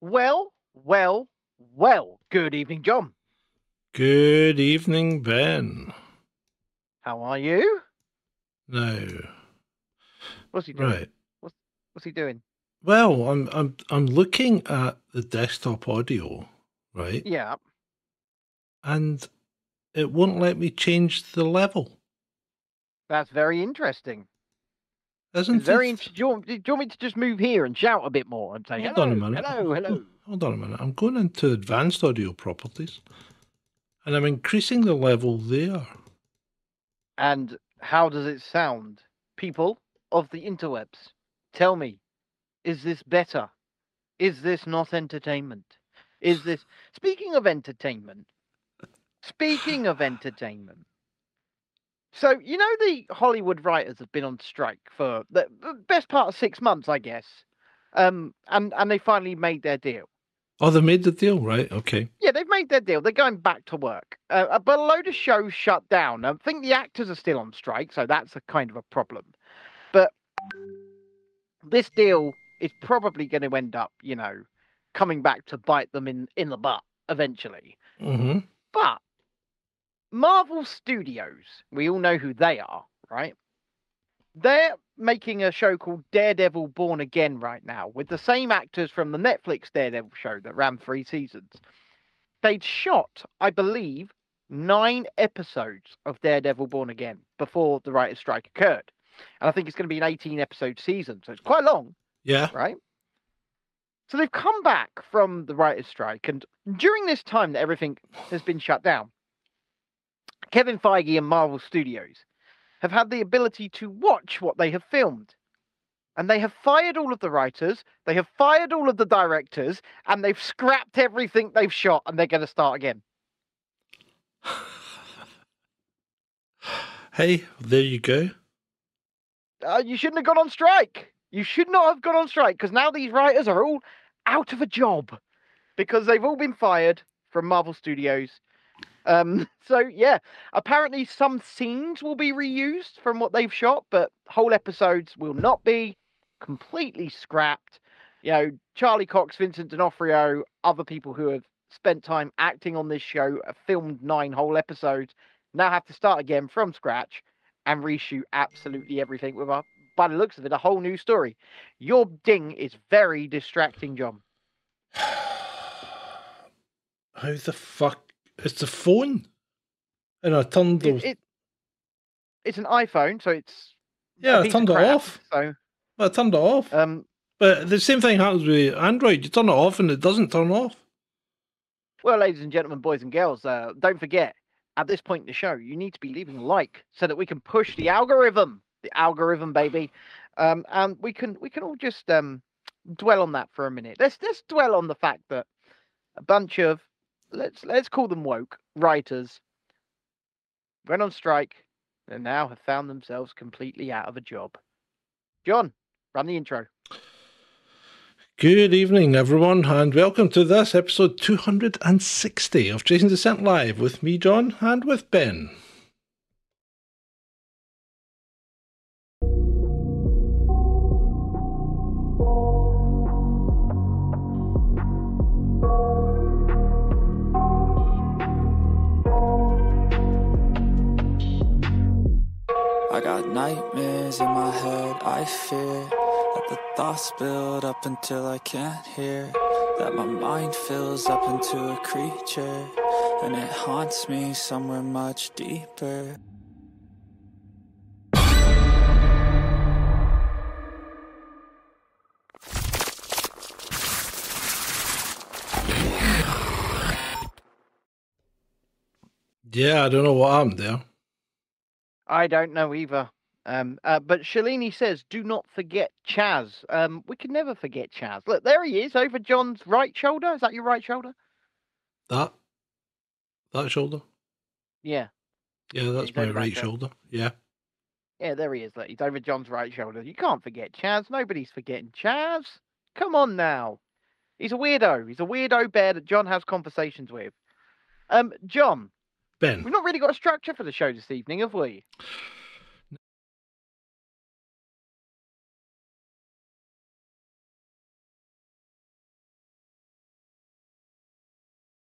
Well, well, well. Good evening, John. Good evening, Ben. How are you? No. What's he doing? Right. What's what's he doing? Well, I'm I'm I'm looking at the desktop audio, right? Yeah. And it won't let me change the level. That's very interesting. Isn't very it? Do, you want- do you want me to just move here and shout a bit more and say Hold hello, on a minute. hello, hello? Hold on a minute. I'm going into advanced audio properties and I'm increasing the level there. And how does it sound? People of the interwebs, tell me, is this better? Is this not entertainment? Is this. Speaking of entertainment, speaking of entertainment, so you know the Hollywood writers have been on strike for the best part of six months, I guess. Um, and, and they finally made their deal. Oh, they made the deal, right? Okay. Yeah, they've made their deal. They're going back to work. Uh, uh, but a load of shows shut down. I think the actors are still on strike, so that's a kind of a problem. But this deal is probably going to end up, you know, coming back to bite them in, in the butt eventually. Mm-hmm. But Marvel Studios, we all know who they are, right? They're making a show called Daredevil Born Again right now with the same actors from the Netflix Daredevil show that ran three seasons. They'd shot, I believe, nine episodes of Daredevil Born Again before the writer's strike occurred. And I think it's going to be an 18 episode season, so it's quite long Yeah. right? So they've come back from the writer's strike, and during this time that everything has been shut down, Kevin Feige and Marvel Studios have had the ability to watch what they have filmed. And they have fired all of the writers, they have fired all of the directors, and they've scrapped everything they've shot, and they're going to start again. Hey, there you go. Uh, you shouldn't have gone on strike. You should not have gone on strike because now these writers are all out of a job because they've all been fired from Marvel Studios. Um, so yeah, apparently some scenes will be reused from what they've shot, but whole episodes will not be completely scrapped. You know, Charlie Cox, Vincent D'Onofrio, other people who have spent time acting on this show, filmed nine whole episodes, now have to start again from scratch and reshoot absolutely everything with a, by the looks of it, a whole new story. Your ding is very distracting, John. How the fuck? It's a phone. And I turned It, those. it, it's an iPhone, so it's yeah, I turned it crap, off. So, I turned it off. um, But the same thing happens with Android. You turn it off and it doesn't turn off. well, ladies and gentlemen, boys and girls, uh, don't forget at this point in the show, you need to be leaving a like so that we can push the algorithm, the algorithm, baby. Um, and we can we can all just um dwell on that for a minute. Let's let's dwell on the fact that a bunch of let's let's call them woke writers went on strike and now have found themselves completely out of a job. John, run the intro. Good evening, everyone, and welcome to this episode 260 of Chasing Dissent Live with me, John, and with Ben. I got nightmares in my head, I fear that the thoughts build up until I can't hear. That my mind fills up into a creature, and it haunts me somewhere much deeper. Yeah, I don't know what happened there. I don't know either. Um, uh, but Shalini says, "Do not forget Chaz." Um, we can never forget Chaz. Look, there he is over John's right shoulder. Is that your right shoulder? That? That shoulder? Yeah, Yeah, that's He's my right shoulder. Yeah. yeah, there he is. Look, he's over John's right shoulder. You can't forget Chaz. Nobody's forgetting Chaz. Come on now. He's a weirdo. He's a weirdo bear that John has conversations with. Um, John, Ben. we've not really got a structure for the show this evening, have we?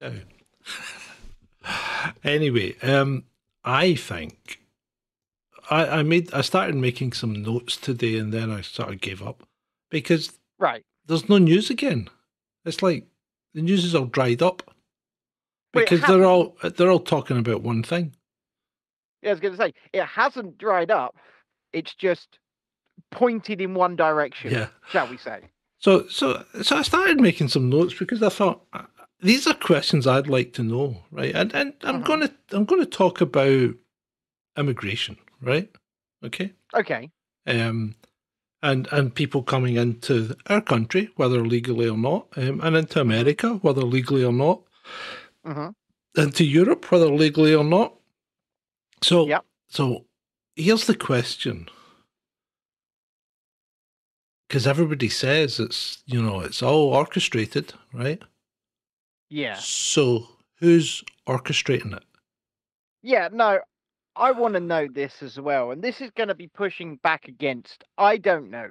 No. anyway, um, I think I, I made I started making some notes today, and then I sort of gave up because Right. there's no news again. It's like the news is all dried up because they're all they're all talking about one thing. Yeah, I was going to say it hasn't dried up. It's just pointed in one direction, Yeah. shall we say? So so so I started making some notes because I thought uh, these are questions I'd like to know, right? And and I'm Mhm. gonna I'm gonna talk about immigration, right? Okay. Okay. Um, and and people coming into our country, whether legally or not, um, and into America, whether legally or not, hmm into Europe, whether legally or not. So Yep. so here's the question. Because everybody says it's you know it's all orchestrated, right? Yeah. So who's orchestrating it? Yeah, no, I want to know this as well. And this is going to be pushing back against, I don't know.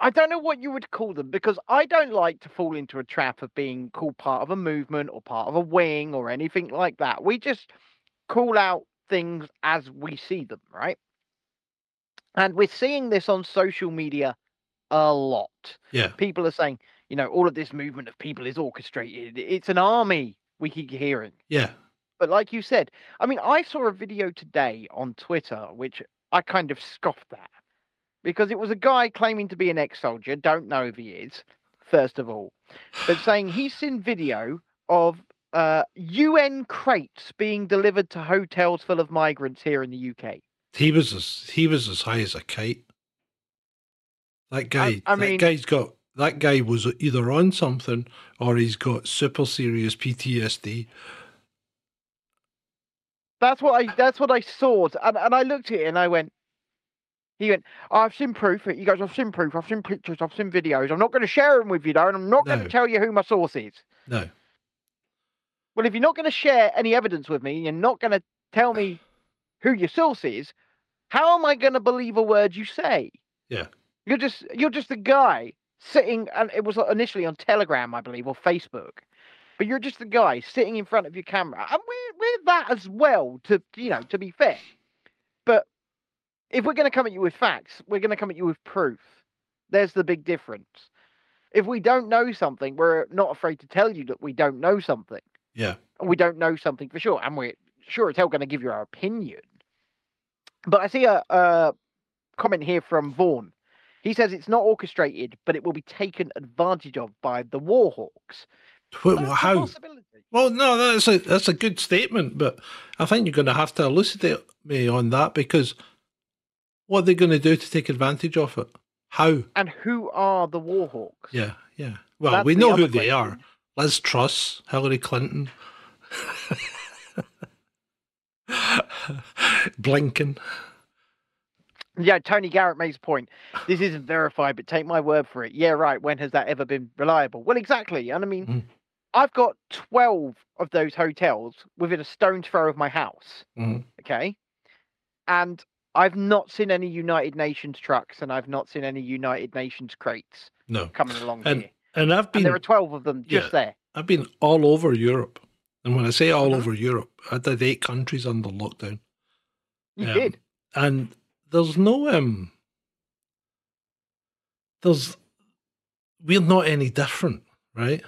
I don't know what you would call them because I don't like to fall into a trap of being called part of a movement or part of a wing or anything like that. We just call out things as we see them, right? And we're seeing this on social media a lot. Yeah, People are saying, you know, all of this movement of people is orchestrated. It's an army, we keep hearing. yeah, But like you said, I mean, I saw a video today on Twitter which I kind of scoffed at because it was a guy claiming to be an ex soldier, don't know if he is, first of all, but saying he's seen video of uh, UN crates being delivered to hotels full of migrants here in the UK. he was as he was as high as a kite. That guy, I that mean- guy's got that guy was either on something or he's got super serious PTSD. That's what I that's what I saw, and, and I looked at it and I went. He went, "Oh, I've seen proof. He goes, I've seen proof. I've seen pictures. I've seen videos. I'm not going to share them with you, though, and I'm not going to tell you who my source is. No, Well, if you're not going to share any evidence with me, you're not going to tell me who your source is. How am I going to believe a word you say? Yeah. You're just you're just a guy sitting, and it was initially on Telegram, I believe, or Facebook. But you're just a guy sitting in front of your camera, and we're we're that as well. To you know, to be fair, but if we're going to come at you with facts, we're going to come at you with proof. There's the big difference. If we don't know something, we're not afraid to tell you that we don't know something yeah, and we don't know something for sure, and we're sure as hell going to give you our opinion. But I see a, a comment here from Vaughan. He says it's not orchestrated, but it will be taken advantage of by the Warhawks. That's how? Well, no, that's a that's a good statement, but I think you're going to have to elucidate me on that because what are they going to do to take advantage of it? How? And who are the Warhawks? Yeah, yeah. Well, That's we know other who they are. Liz Truss, Hillary Clinton, Blinken. Yeah, Tony Garrett makes a point. This isn't verified, but take my word for it. Yeah, right. When has that ever been reliable? Well, exactly. And I mean, Mm. I've got 12 of those hotels within a stone's throw of my house. Mhm. Okay. And I've not seen any United Nations trucks and I've not seen any United Nations crates No, coming along And here. and I've And been there are 12 of them just there. I've been all over Europe, and when I say all Mhm. over Europe, I did eight countries under lockdown. You Um, did. and there's no um there's we're not any different right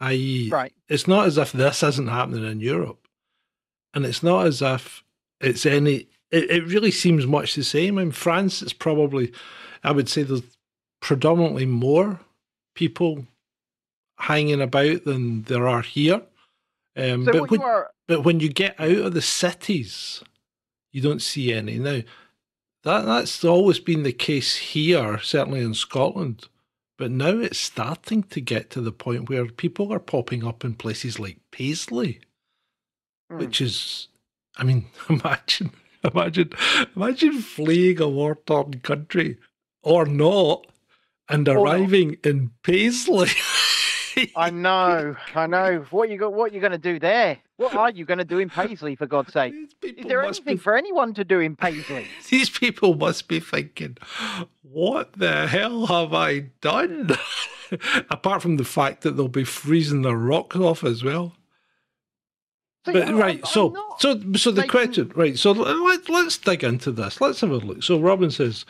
i.e Right. it's not as if this isn't happening in europe and it's not as if it's any it, it really seems much the same in france it's probably i would say there's predominantly more people hanging about than there are here um, So but when, you are but when you get out of the cities, you don't see any. Now, that that's always been the case here, certainly in Scotland. But now it's starting to get to the point where people are popping up in places like Paisley, Hmm. which is, I mean, imagine, imagine, imagine fleeing a war-torn country or not, and arriving in Paisley. I know, I know. What you got? What you going to do there? What are you going to do in Paisley, for God's sake? Is there must be anything for anyone to do in Paisley? These people must be thinking, what the hell have I done? apart from the fact that they'll be freezing their rocks off as well. So, But right, I'm- I'm so not- so so the making- question, right? So let let's dig into this. Let's have a look. So Robin says,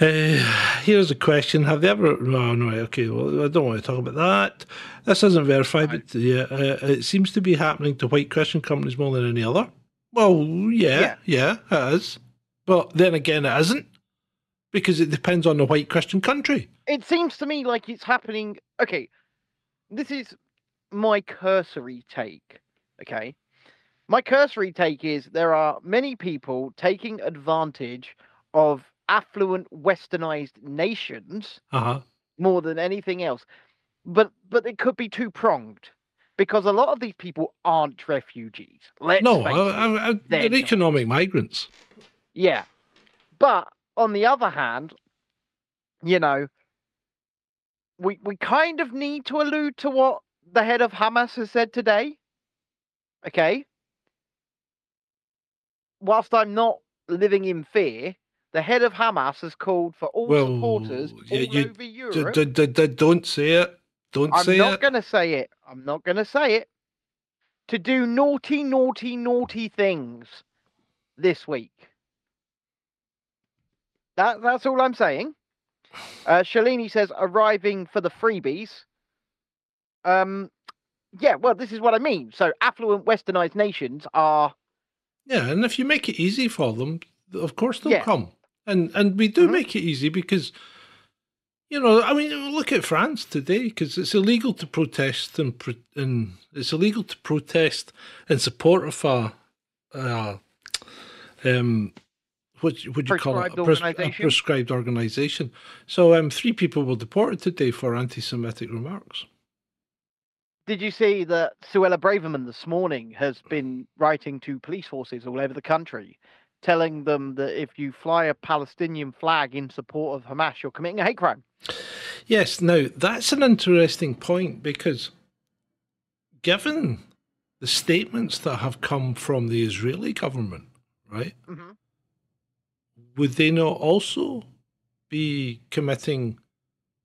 uh, "Here's a question: Have they ever? No, no. Okay, well, I don't want to talk about that. This isn't verified, but yeah, uh, it seems to be happening to white Christian companies more than any other. Well, yeah, yeah, it is. But then again, it isn't because it depends on the white Christian country. it seems to me like it's happening. Okay, this is my cursory take. Okay, my cursory take is there are many people taking advantage of affluent westernized nations Uh huh. more than anything else. But but it could be two pronged because a lot of these people aren't refugees. Let's No, I. I, I, they're they're not. economic migrants. Yeah. But on the other hand, you know, we we kind of need to allude to what the head of Hamas has said today. Okay. Whilst I'm not living in fear, the head of Hamas has called for all Well, supporters yeah, all you- over Europe. d- d- d- don't say it. Don't I'm say it. I'm not going to say it. I'm not going to say it. To do naughty, naughty, naughty things this week. That that's all I'm saying. Uh, Shalini says arriving for the freebies. Um, yeah, well, this is what I mean. So affluent westernized nations are Yeah, and if you make it easy for them, of course they'll Yeah. come. And and we do Mhm. make it easy because, you know, I mean, look at France today because it's illegal to protest and pro- and it's illegal to protest in support of a, uh, um, what would you call it? A, pres- a prescribed organization. So um, three people were deported today for anti-Semitic remarks. Did you see that Suella Braverman this morning has been writing to police forces all over the country, telling them that if you fly a Palestinian flag in support of Hamas, you're committing a hate crime? Yes, now that's an interesting point because given the statements that have come from the Israeli government, right, Mm-hmm. would they not also be committing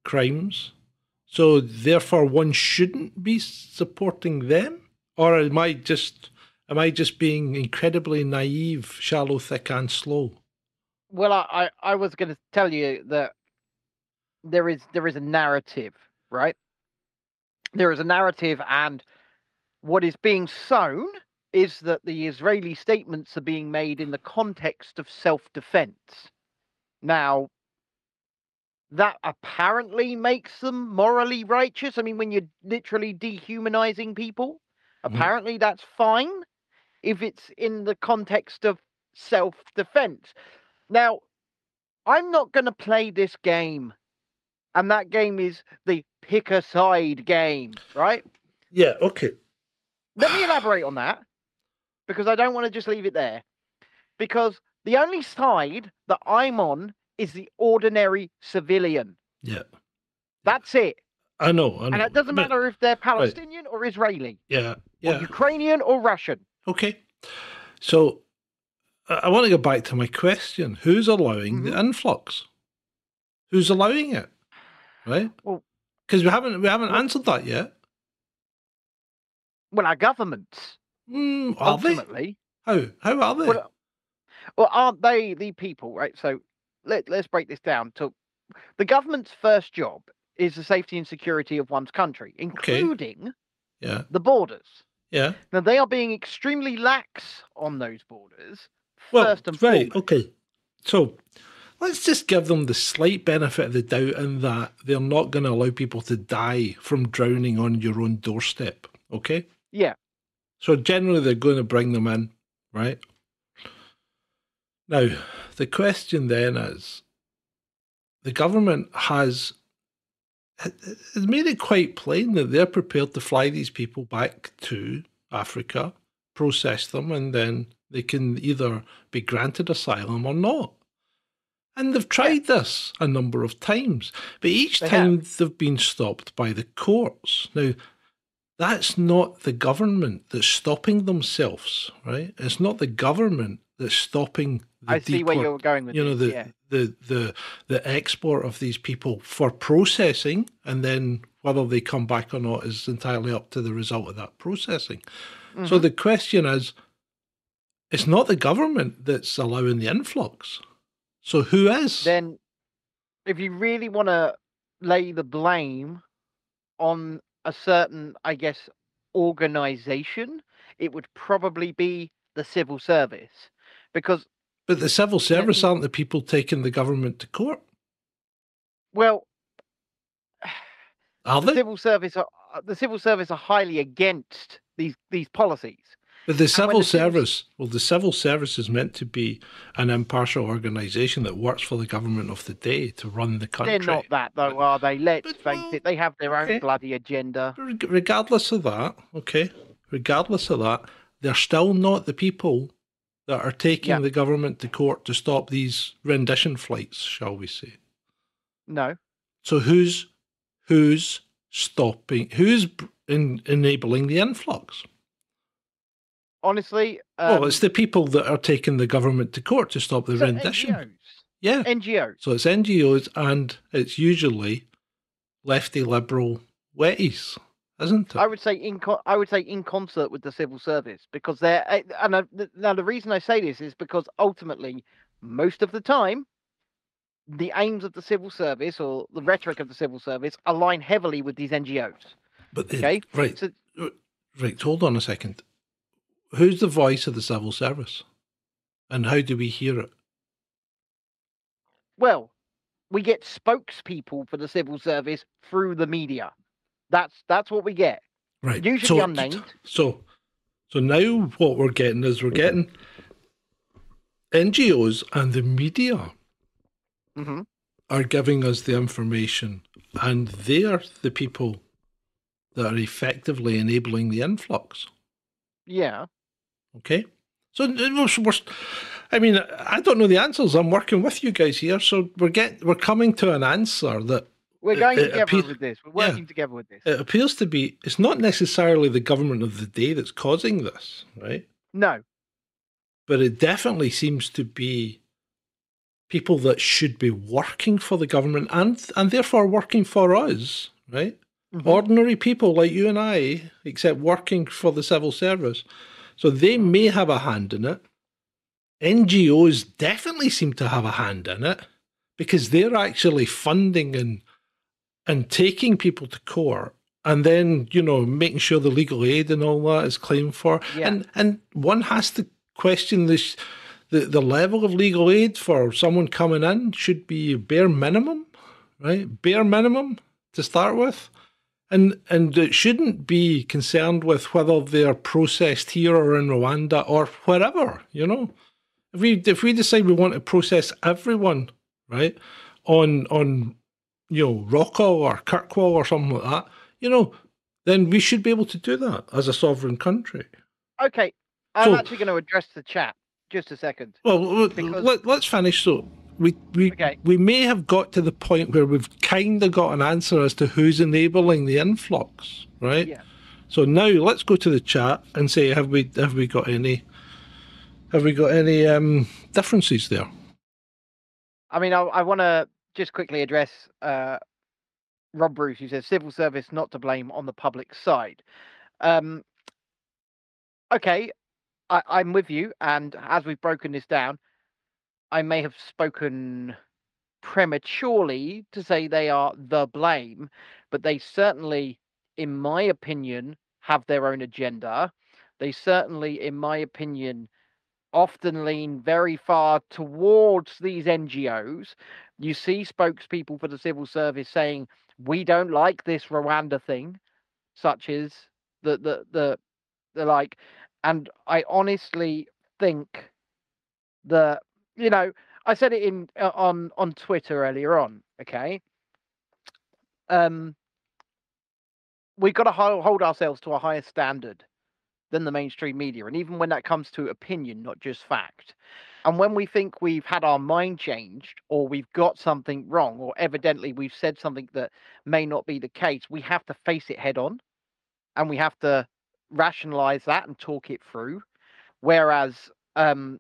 crimes? So therefore one shouldn't be supporting them? Or am I just am I just being incredibly naive, shallow, thick and slow? Well, I, I, was going to tell you that there is there is a narrative, right? There is a narrative, and what is being sown is that the Israeli statements are being made in the context of self-defense. Now, that apparently makes them morally righteous. I mean, when you're literally dehumanizing people, Mhm. apparently that's fine if it's in the context of self-defense. Now, I'm not going to play this game, and that game is the pick a side game, right? Yeah, okay. Let me elaborate on that because I don't want to just leave it there. Because the only side that I'm on is the ordinary civilian. Yeah. That's it. I know, I know. And it doesn't But- matter if they're Palestinian or Israeli, Yeah, or yeah. Ukrainian or Russian. Okay. So I want to go back to my question. Who's allowing the influx? Who's allowing it? Right? Well- because we haven't we haven't Well- answered that yet. Well, our governments, Mm, are they? How? How are they? Well, well, aren't they the people, right? So let, let's break this down. To the government's first job is the safety and security of one's country, including yeah, the borders. yeah. Now they are being extremely lax on those borders. Well, first and right. foremost. Okay. So let's just give them the slight benefit of the doubt in that they're not going to allow people to die from drowning on your own doorstep. Okay. Yeah. So generally, they're going to bring them in, right? Now, the question then is the government has has made it quite plain that they're prepared to fly these people back to Africa, process them, and then they can either be granted asylum or not. And they've tried this a number of times, but each They time they've been stopped by the courts. Now, that's not the government that's stopping themselves, right? It's not the government that's stopping I see where you're going with you know this. the yeah. the the the export of these people for processing and then whether they come back or not is entirely up to the result of that processing so Mhm. the question is it's not the government that's allowing the influx so who is then if you really want to lay the blame on a certain, I guess, organization, it would probably be the civil service. Because, but the civil service aren't the people taking the government to court well, are the they civil service are uh, the civil service are highly against these these policies. But the civil the civil- service, well, the civil service is meant to be an impartial organisation that works for the government of the day to run the country. They're not that though, are they? Let's But, face well, it, they have their own okay. bloody agenda. Regardless of that, okay, regardless of that, they're still not the people that are taking Yeah. the government to court to stop these rendition flights, shall we say? No. So who's who's stopping? Who's in, enabling the influx? Honestly, um, well, it's the people that are taking the government to court to stop the so rendition. NGOs. Yeah. NGOs. So it's NGOs and it's usually lefty liberal wetties, isn't it? I would say in co- I would say in concert with the civil service because they're eh, and I, now the reason I say this is because ultimately most of the time the aims of the civil service or the rhetoric of the civil service align heavily with these NGOs. but the- Okay, right, So right. Hold on a second. Who's the voice of the civil service, and how do we hear it? well, we get spokespeople for the civil service through the media. That's that's what we get. Right, Usually so, unnamed. So, so now what we're getting is we're getting NGOs and the media hmm are giving us the information, and they're the people that are effectively enabling the influx. Yeah. Okay. So we're, we're- I mean, I don't know the answers. I'm working with you guys here, so we're getting we're coming to an answer that We're going it together appears- with this. We're yeah. working together with this. it appears to be. It's not necessarily the government of the day that's causing this, right? no. But it definitely seems to be people that should be working for the government and and therefore working for us, right? Mhm. ordinary people like you and I, except working for the civil service. So they may have a hand in it. NGOs definitely seem to have a hand in it because they're actually funding and and taking people to court and then, you know, making sure the legal aid and all that is claimed for. Yeah. And and one has to question this the, the level of legal aid for someone coming in should be bare minimum, right? Bare minimum to start with. And and it shouldn't be concerned with whether they're processed here or in Rwanda or wherever, you know. If we if we decide we want to process everyone, right, on on you know, Rockall or Kirkwall or something like that, you know, then we should be able to do that as a sovereign country. Okay. I'm So- actually going to address the chat. Just a second. Well, Because- let, let's finish. So we we Okay. we may have got to the point where we've kind of got an answer as to who's enabling the influx, right? Yeah. So now let's go to the chat and say have we have we got any have we got any um differences there? I mean, I, I want to just quickly address uh, Rob Bruce, who says civil service not to blame on the public side. Um, okay, I, I'm with you, and as we've broken this down, I may have spoken prematurely to say they are the blame, but they certainly, in my opinion, have their own agenda. They certainly, in my opinion, often lean very far towards these NGOs. You see spokespeople for the civil service saying, "We don't like this Rwanda thing," such as the the the, the like. And I honestly think that you know I said it in uh, on on Twitter earlier on. Okay, um, we've got to hold, hold ourselves to a higher standard than the mainstream media, and even when that comes to opinion, not just fact. And when we think we've had our mind changed, or we've got something wrong, or evidently we've said something that may not be the case, we have to face it head on, and we have to rationalize that and talk it through. Whereas um,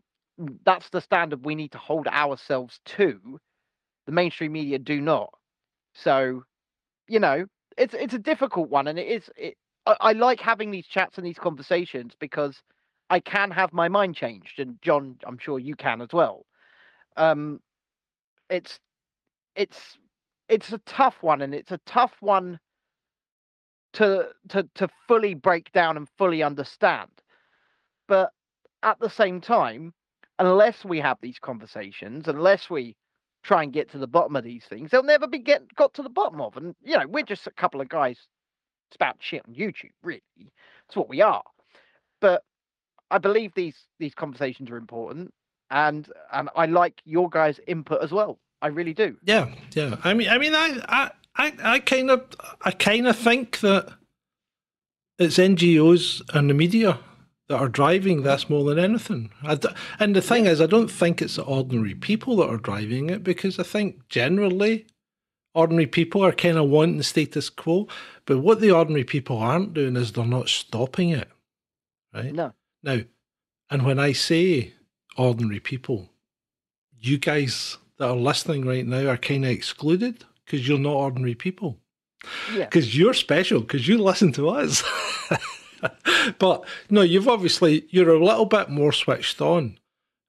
that's the standard we need to hold ourselves to. The mainstream media do not. So, you know, it's it's a difficult one, and it is. It, I, I like having these chats and these conversations because I can have my mind changed, and John, I'm sure you can as well. Um, it's it's it's a tough one, and it's a tough one to to to fully break down and fully understand. But at the same time, unless we have these conversations, unless we try and get to the bottom of these things, they'll never be get got to the bottom of. And you know, we're just a couple of guys spout shit on YouTube. Really, that's what we are. But I believe these these conversations are important, and and I like your guys' input as well. I really do. Yeah, yeah. I mean, I mean, I, I, I, kind of, I kind of think that it's NGOs and the media that are driving mm-hmm. this more than anything. and the thing is, I don't think it's the ordinary people that are driving it because I think generally ordinary people are kind of wanting the status quo. But what the ordinary people aren't doing is they're not stopping it. Right? No. Now, and when I say ordinary people, you guys that are listening right now are kind of excluded because you're not ordinary people. Yeah. Because you're special because you listen to us. but no, you've obviously you're a little bit more switched on,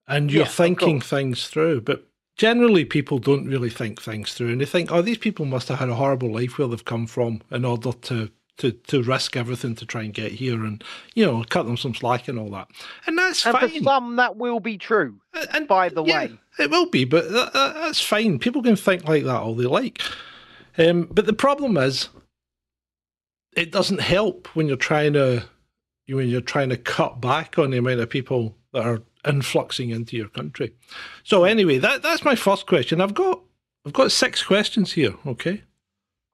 and you're thinking things through. But generally, people don't really think things through, and they think, "Oh, these people must have had a horrible life where they've come from in order to." To, to risk everything to try and get here and you know cut them some slack and all that and that's and fine. for some that will be true and by the yeah, way it will be but that, that's fine people can think like that all they like um, but the problem is it doesn't help when you're trying to when you're trying to cut back on the amount of people that are influxing into your country. So anyway, that that's my first question. I've got I've got six questions here. Okay.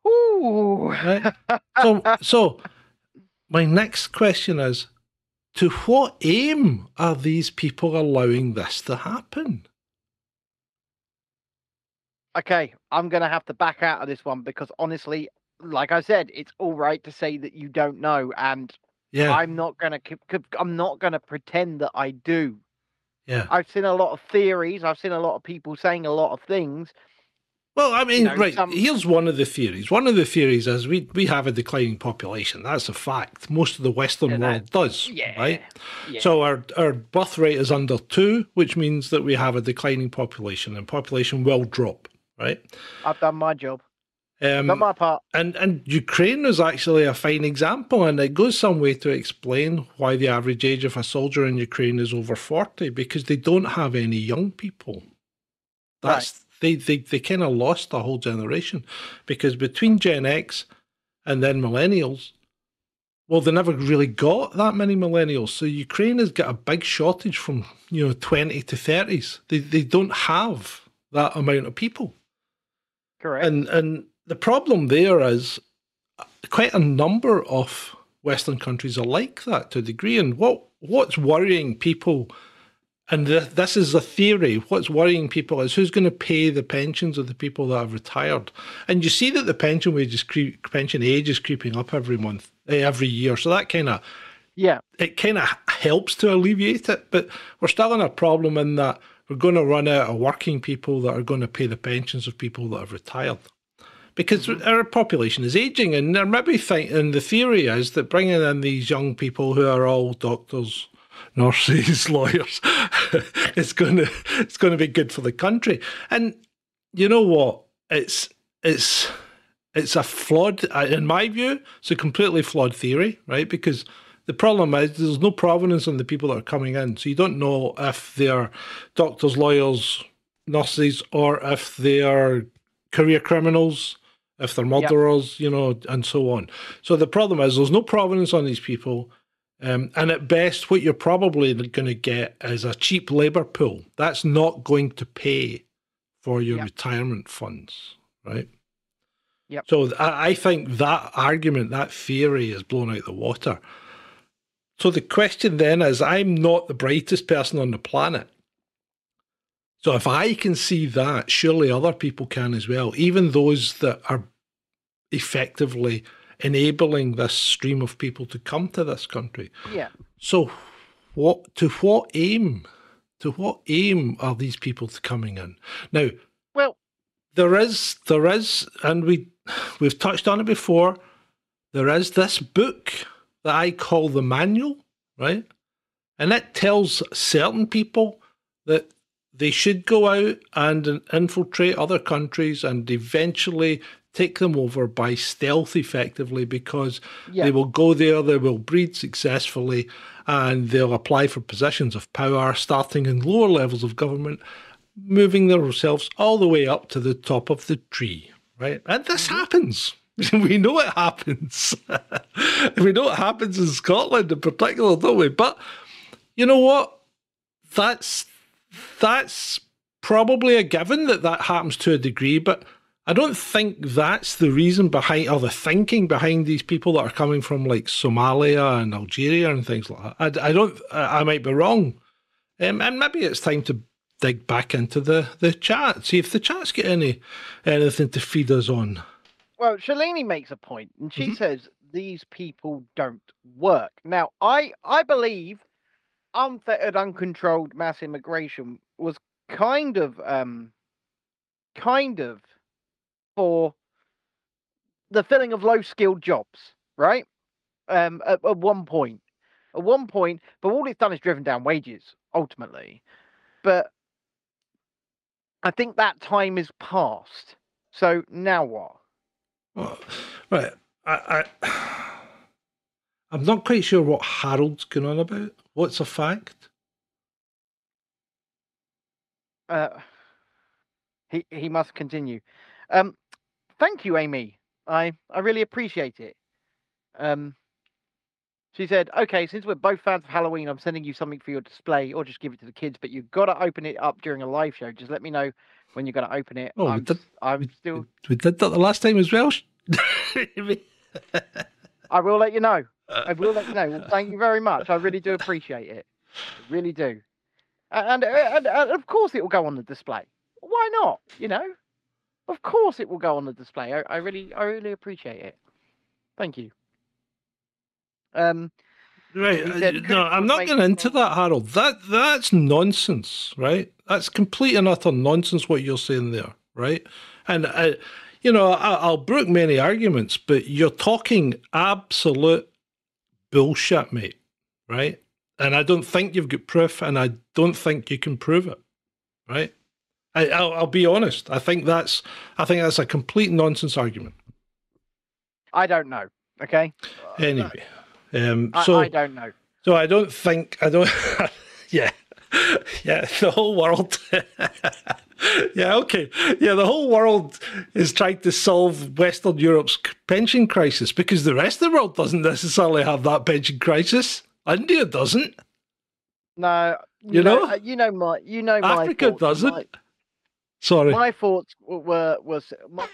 Ooh. Right? so so my next question is to what aim are these people allowing this to happen? Okay, I'm going to have to back out of this one because honestly, like I said, it's all right to say that you don't know, and yeah, I'm not going to. I'm not going to pretend that I do. Yeah, I've seen a lot of theories. I've seen a lot of people saying a lot of things. Well, I mean, you know, right. Some... Here's one of the theories. One of the theories is we we have a declining population. That's a fact. Most of the Western yeah, world does. Yeah. Right. Yeah. So our our birth rate is under two, which means that we have a declining population, and population will drop right? I've done my job. Um, done my part. And and Ukraine is actually a fine example, and it goes some way to explain why the average age of a soldier in Ukraine is over forty because they don't have any young people. That's right. they they they kind of lost a whole generation because between Gen X and then millennials, well, they never really got that many millennials. So Ukraine has got a big shortage from you know twenty to thirties. They they don't have that amount of people. Correct. And and the problem there is quite a number of Western countries are like that to a degree. And what what's worrying people, and th- this is a theory, what's worrying people is who's going to pay the pensions of the people that have retired. And you see that the pension wages, cre- pension age is creeping up every month, eh, every year. So that kind of yeah, it kind of helps to alleviate it. But we're still in a problem in that we're going to run out of working people that are going to pay the pensions of people that have retired. Because mm-hmm. our population is aging, and they're maybe think, and the theory is that bringing in these young people who are all doctors, nurses, lawyers, it's going to it's going to be good for the country. And you know what? It's it's it's a flawed, in my view, it's a completely flawed theory, right? Because the problem is there's no provenance on the people that are coming in. So you don't know if they're doctors, lawyers, nurses, or if they're career criminals, if they're murderers, yep. you know, and so on. So the problem is there's no provenance on these people. Um, and at best, what you're probably going to get is a cheap labour pool. That's not going to pay for your yep. retirement funds, right? Yep. So I, I think that argument, that theory is blown out the water. So the question then is I'm not the brightest person on the planet. So if I can see that, surely other people can as well, even those that are effectively enabling this stream of people to come to this country. Yeah. So what to what aim To what aim are these people coming in? Now, Well, there is there is and we we've touched on it before there is this book that i call the manual right and it tells certain people that they should go out and infiltrate other countries and eventually take them over by stealth effectively because yeah. they will go there they will breed successfully and they'll apply for positions of power starting in lower levels of government moving themselves all the way up to the top of the tree, right? And this mm-hmm. happens. we know it happens. we know it happens in Scotland in particular, don't we? But you know what? That's that's probably a given that that happens to a degree, but I don't think that's the reason behind or the thinking behind these people that are coming from like Somalia and Algeria and things like that. I, I don't. I, I might be wrong, um, and maybe it's time to dig back into the, the chat, see if the chat's got any anything to feed us on. Well, Shalini makes a point, and she Mhm. says these people don't work. Now, I I believe unfettered, uncontrolled mass immigration was kind of um kind of for the filling of low skilled jobs, right? Um, at, at one point, at one point, but all it's done is driven down wages ultimately. But I think that time is past. So now what? Well, right, I, I I'm not quite sure what Harold's going on about. What's a fact? Uh, he he must continue. Um, thank you, Amy. I I really appreciate it. Um, she said, "Okay, since we're both fans of Halloween, I'm sending you something for your display, or just give it to the kids. But you've got to open it up during a live show. Just let me know when you're going to open it. Oh, I'm, did- I'm still. We did that the last time as well. I will let you know. I will let you know. Well, thank you very much. I really do appreciate it. I really do. And, and, and of course it will go on the display. Why not? You know, of course it will go on the display. I, I really, I really appreciate it. Thank you. Um, Right. Uh, said, no, I'm not make going into some- that, Harold. That that's nonsense, right? That's complete and utter nonsense what you're saying there, right? And uh, you know, I, I'll brook many arguments, but you're talking absolute bullshit, mate, right? And I don't think you've got proof, and I don't think you can prove it, right? I, I'll, I'll be honest. I think that's I think that's a complete nonsense argument. I don't know. Okay. Anyway, um, I, so I don't know. So I don't think I don't. yeah, yeah. The whole world. yeah. Okay. Yeah. The whole world is trying to solve Western Europe's pension crisis because the rest of the world doesn't necessarily have that pension crisis. India doesn't. No. You know? uh, you know my, you know my Africa thoughts. doesn't. My, Sorry. my thoughts w- were was. My,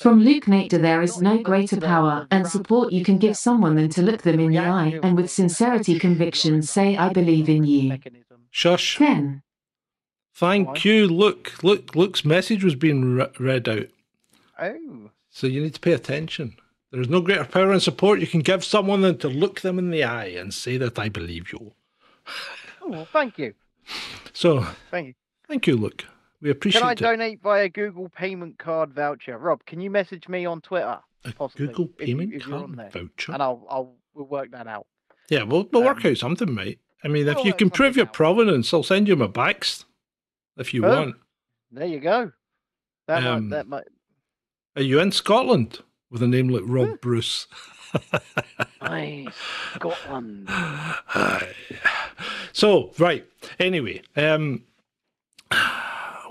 From Luke Nader, there is no greater power and support you can give someone than to look them in the eye and with sincerity conviction say, I believe in you. Mechanism. Shush. 10. Thank Why? you. Look. Look. Luke's message was being re- read out. Oh. So you need to pay attention. There is no greater power and support you can give someone than to look them in the eye and say that I believe you. oh well, thank you. So Thank you. thank you, Luke. We appreciate it. Can I it. donate via Google payment card voucher? Rob, can you message me on Twitter? A possibly, Google payment if you're card voucher. And I'll I'll we'll work that out. Yeah, we'll, we'll work Um, out something, mate. I mean, if you can prove your out. provenance, I'll send you my backs if you Oh. want. There you go. That Um, might that might Are you in Scotland with a name like Rob Bruce? Nice. Scotland. Aye. so right. Anyway, um,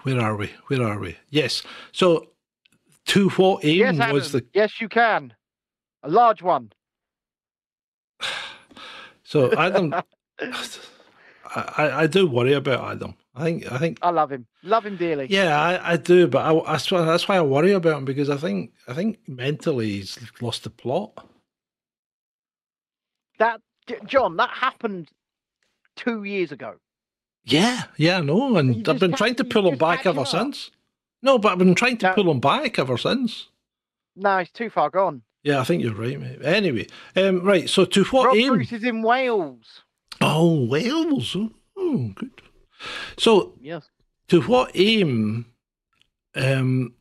where are we? Where are we? Yes. So, to what aim Yes, was the Adam. Yes, you can. A large one. So Adam, I, I, I do worry about Adam. I think I think I love him. Love him dearly. yeah, I, I do, but I, that's why that's why I worry about him because I think I think mentally he's lost the plot. That John, that happened two years ago. Yeah, yeah, I know, and I've been trying to pull him back ever up. since. No, but I've been trying to No. pull him back ever since. No, he's too far gone. Yeah, I think you're right, mate. Anyway, um, right. So to what Rob aim? Bruce is in Wales. Oh, Wales. Oh, good. So, Yes. to what aim? Um,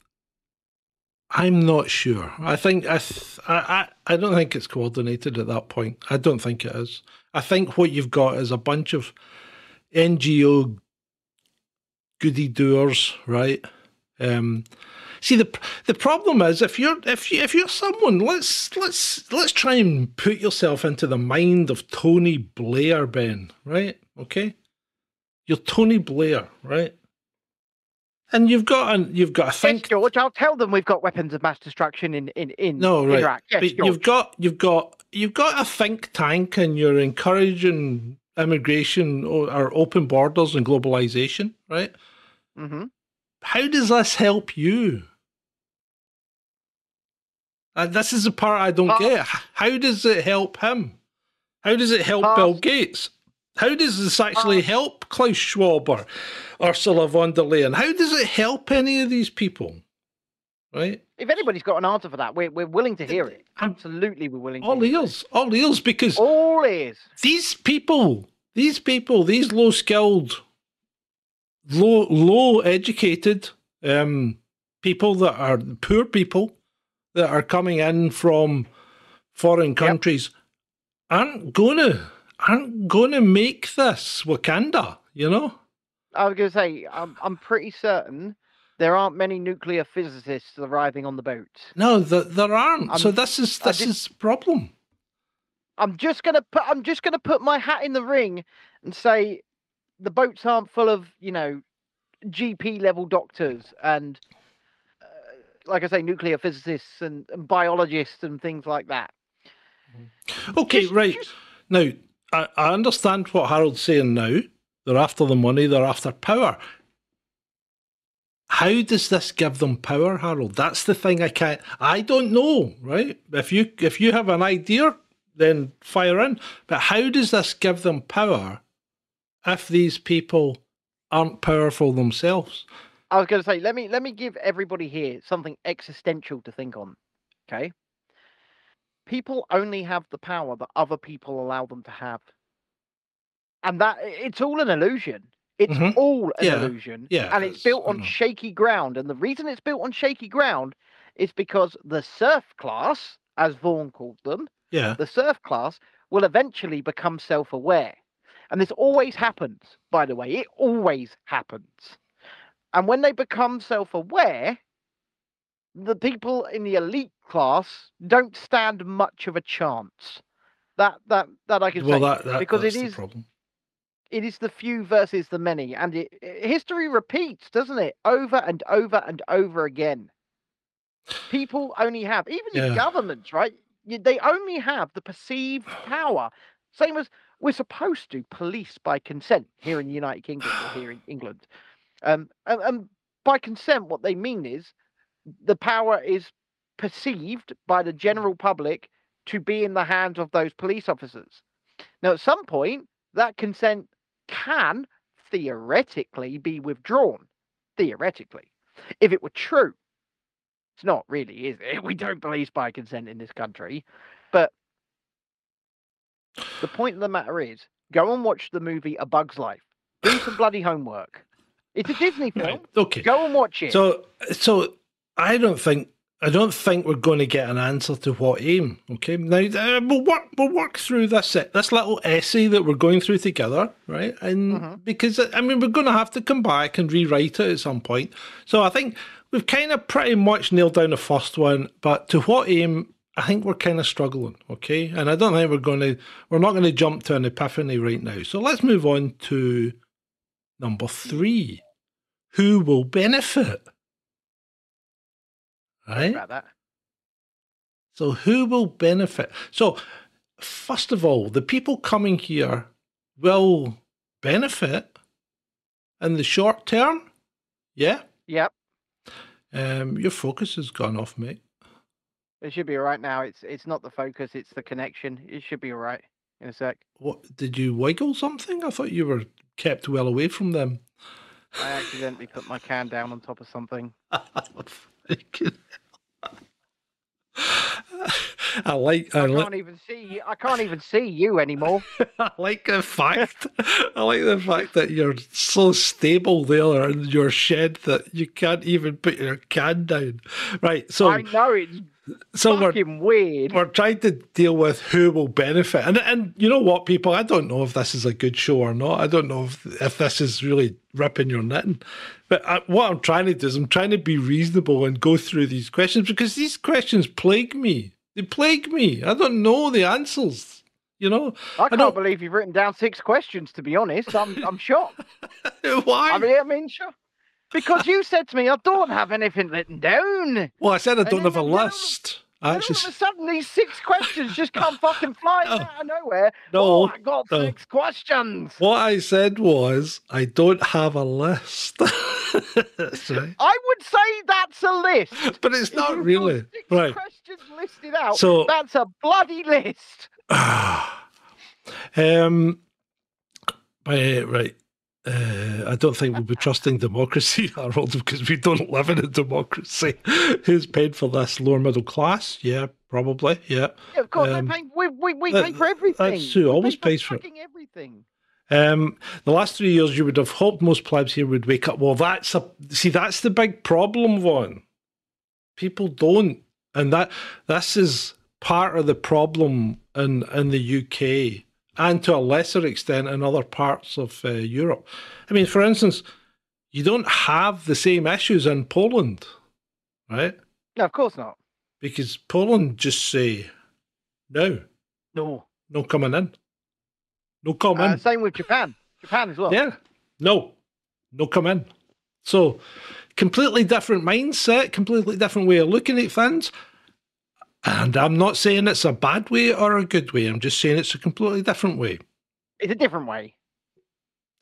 I'm not sure. I think I, th- I, I, I don't think it's coordinated at that point. I don't think it is. I think what you've got is a bunch of NGO goody doers, right? Um, see the the problem is if you're if you if you're someone let's let's let's try and put yourself into the mind of Tony Blair, Ben, right? Okay, you're Tony Blair, right? And you've got an you've got a Yes, think George. I'll tell them we've got weapons of mass destruction in in in no right, Iraq. Yes, but George. you've got you've got you've got a think tank, and you're encouraging immigration or, or open borders and globalization, right? hmm How does this help you? Uh, this is the part I don't Pass. get. How does it help him? How does it help uh, Bill Gates? How does this actually uh. help Klaus Schwab or Ursula von der Leyen? How does it help any of these people? Right? If anybody's got an answer for that, we're we're willing to hear it. Absolutely, we're willing. All to hear it. ears, all ears, because All ears. these people, these people, these low skilled, low low educated um, people that are poor people that are coming in from foreign countries aren't gonna aren't gonna make this Wakanda, you know? I was to say, I'm I'm pretty certain there aren't many nuclear physicists arriving on the boat. No, th- there aren't. so I'm- this is this did- is the problem. I'm just gonna put I'm just gonna put my hat in the ring and say the boats aren't full of you know GP level doctors and uh, like I say nuclear physicists and, and biologists and things like that. Okay, Just- right. just- Now, I, I understand what Harold's saying now. They're after the money, they're after power. How does this give them power, Harold? That's the thing I can't I don't know, right? If you if you have an idea, then fire in. But how does this give them power if these people aren't powerful themselves? I was going to say let me let me give everybody here something existential to think on. Okay. People only have the power that other people allow them to have. And that it's all an illusion. It's Mhm. all an Yeah, illusion. yeah, And it's built on know. shaky ground. And the reason it's built on shaky ground is because the serf class, as Vaughan called them, Yeah. the serf class will eventually become self aware. And this always happens, by the way. It always happens. And when they become self aware, the people in the elite class don't stand much of a chance. That that that I can Well say. that, that because it the is- problem. It is the few versus the many, and it, it- history repeats, doesn't it? Over and over and over again. People only have, even in Yeah. governments, right? They only have the perceived power. Same as we're supposed to police by consent here in the United Kingdom or here in England. Um, and, and by consent, what they mean is the power is perceived by the general public to be in the hands of those police officers. Now, at some point, that consent can theoretically be withdrawn. Theoretically. If it were true. It's not really, is it? We don't police by consent in this country. But the point of the matter is go and watch the movie A Bug's Life. Do some bloody homework. It's a Disney film. Right. Okay. Go and watch it. So, so I don't think I don't think we're going to get an answer to what aim. Okay, now uh, we'll work we'll work through this uh, this little essay that we're going through together, right? And Mhm. because I mean we're going to have to come back and rewrite it at some point. So I think we've kind of pretty much nailed down the first one, but to what aim? I think we're kind of struggling, okay? And I don't think we're going to, we're not going to jump to an epiphany right now. So let's move on to number three. Who will benefit? Right? So, who will benefit? So, first of all, the people coming here will benefit in the short term. Yeah. Yep. Um, your focus has gone off, mate. It should be all right now. It's it's not the focus, it's the connection. It should be all right in a sec. What did you wiggle something? I thought you were kept well away from them. I accidentally put my can down on top of something. Oh, I like I, I can't even see. You. I can't even see you anymore. I like the fact I like the fact that you're so stable there in your shed that you can't even put your can down. Right. So I know it's so we're fucking weird. we're trying to deal with who will benefit. And and you know what, people, I don't know if this is a good show or not. I don't know if if this is really ripping your knitting. But I, what I'm trying to do is I'm trying to be reasonable and go through these questions because these questions plague me. They plague me. I don't know the answers. You know I don't- can't believe you've written down six questions. To be honest, I'm I'm shocked. why? I mean, I mean, sure. Because you said to me, I don't have anything written down. well, I said I don't have a all of a- list. I And all of a sudden, these six questions just come fucking flying No. out of nowhere. No, oh, I got no. six questions. what I said was I don't have a list. That's right. I would say that's a list. But it's not really. Six Right. questions listed out. So- that's a bloody list. um, right. Uh, I don't think we'll be trusting democracy, Harold, because we don't live in a democracy. Who's paid for this? Lower middle class? Yeah, probably. Yeah. Yeah, of course, Um, they pay, we we, we that- pay for everything. that's who We always pay pays for it. fucking everything. Um, the last three years, you would have hoped most plebs here would wake up. Well, that's a see. That's the big problem, Vaughn. People don't, and that this is part of the problem in in the UK and to a lesser extent in other parts of uh, Europe. I mean, for instance, you don't have the same issues in Poland, right? No, of course not. Because Poland just say no, No. no coming in, no coming. Uh, same with Japan. Japan as well. Yeah. No. No come in. So completely different mindset, completely different way of looking at things. And I'm not saying it's a bad way or a good way. I'm just saying it's a completely different way. It's a different way.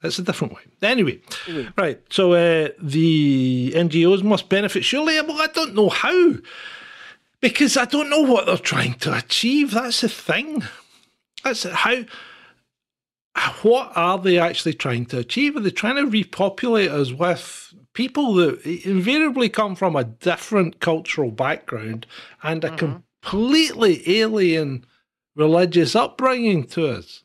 It's a different way. Anyway, Mhm. right. So uh, the NGOs must benefit. Surely, well, I don't know how. Because I don't know what they're trying to achieve. That's the thing. That's how. What are they actually trying to achieve? Are they trying to repopulate us with people that invariably come from a different cultural background and a completely alien religious upbringing to us?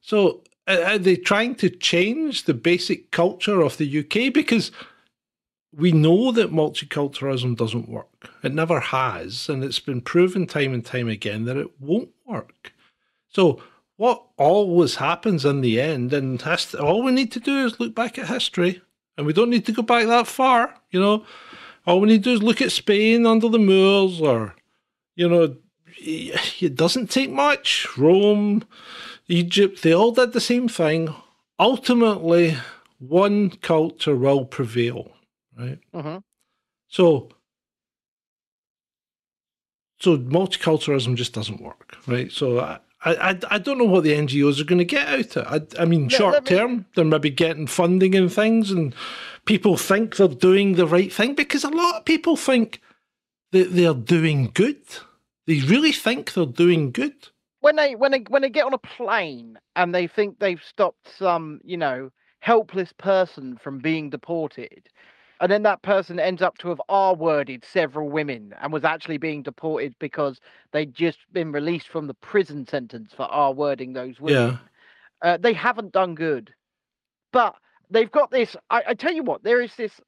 So, are they trying to change the basic culture of the UK? Because we know that multiculturalism doesn't work. It never has. And it's been proven time and time again that it won't work. So, what always happens in the end, and hist- all we need to do is look back at history, and we don't need to go back that far, you know. All we need to do is look at Spain under the Moors, or, you know, it doesn't take much. Rome, Egypt, they all did the same thing. Ultimately, one culture will prevail, right? hmm So, so multiculturalism just doesn't work, right? So I, I, I don't know what the NGOs are going to get out of it. I, I mean, short me- term, they're maybe getting funding and things, and people think they're doing the right thing because a lot of people think that they're doing good. They really think they're doing good. When they when they when they get on a plane and they think they've stopped some you know helpless person from being deported, and then that person ends up to have R-worded several women and was actually being deported because they'd just been released from the prison sentence for R-wording those women. Yeah. uh, they haven't done good. But they've got this. I, I tell you what, there is this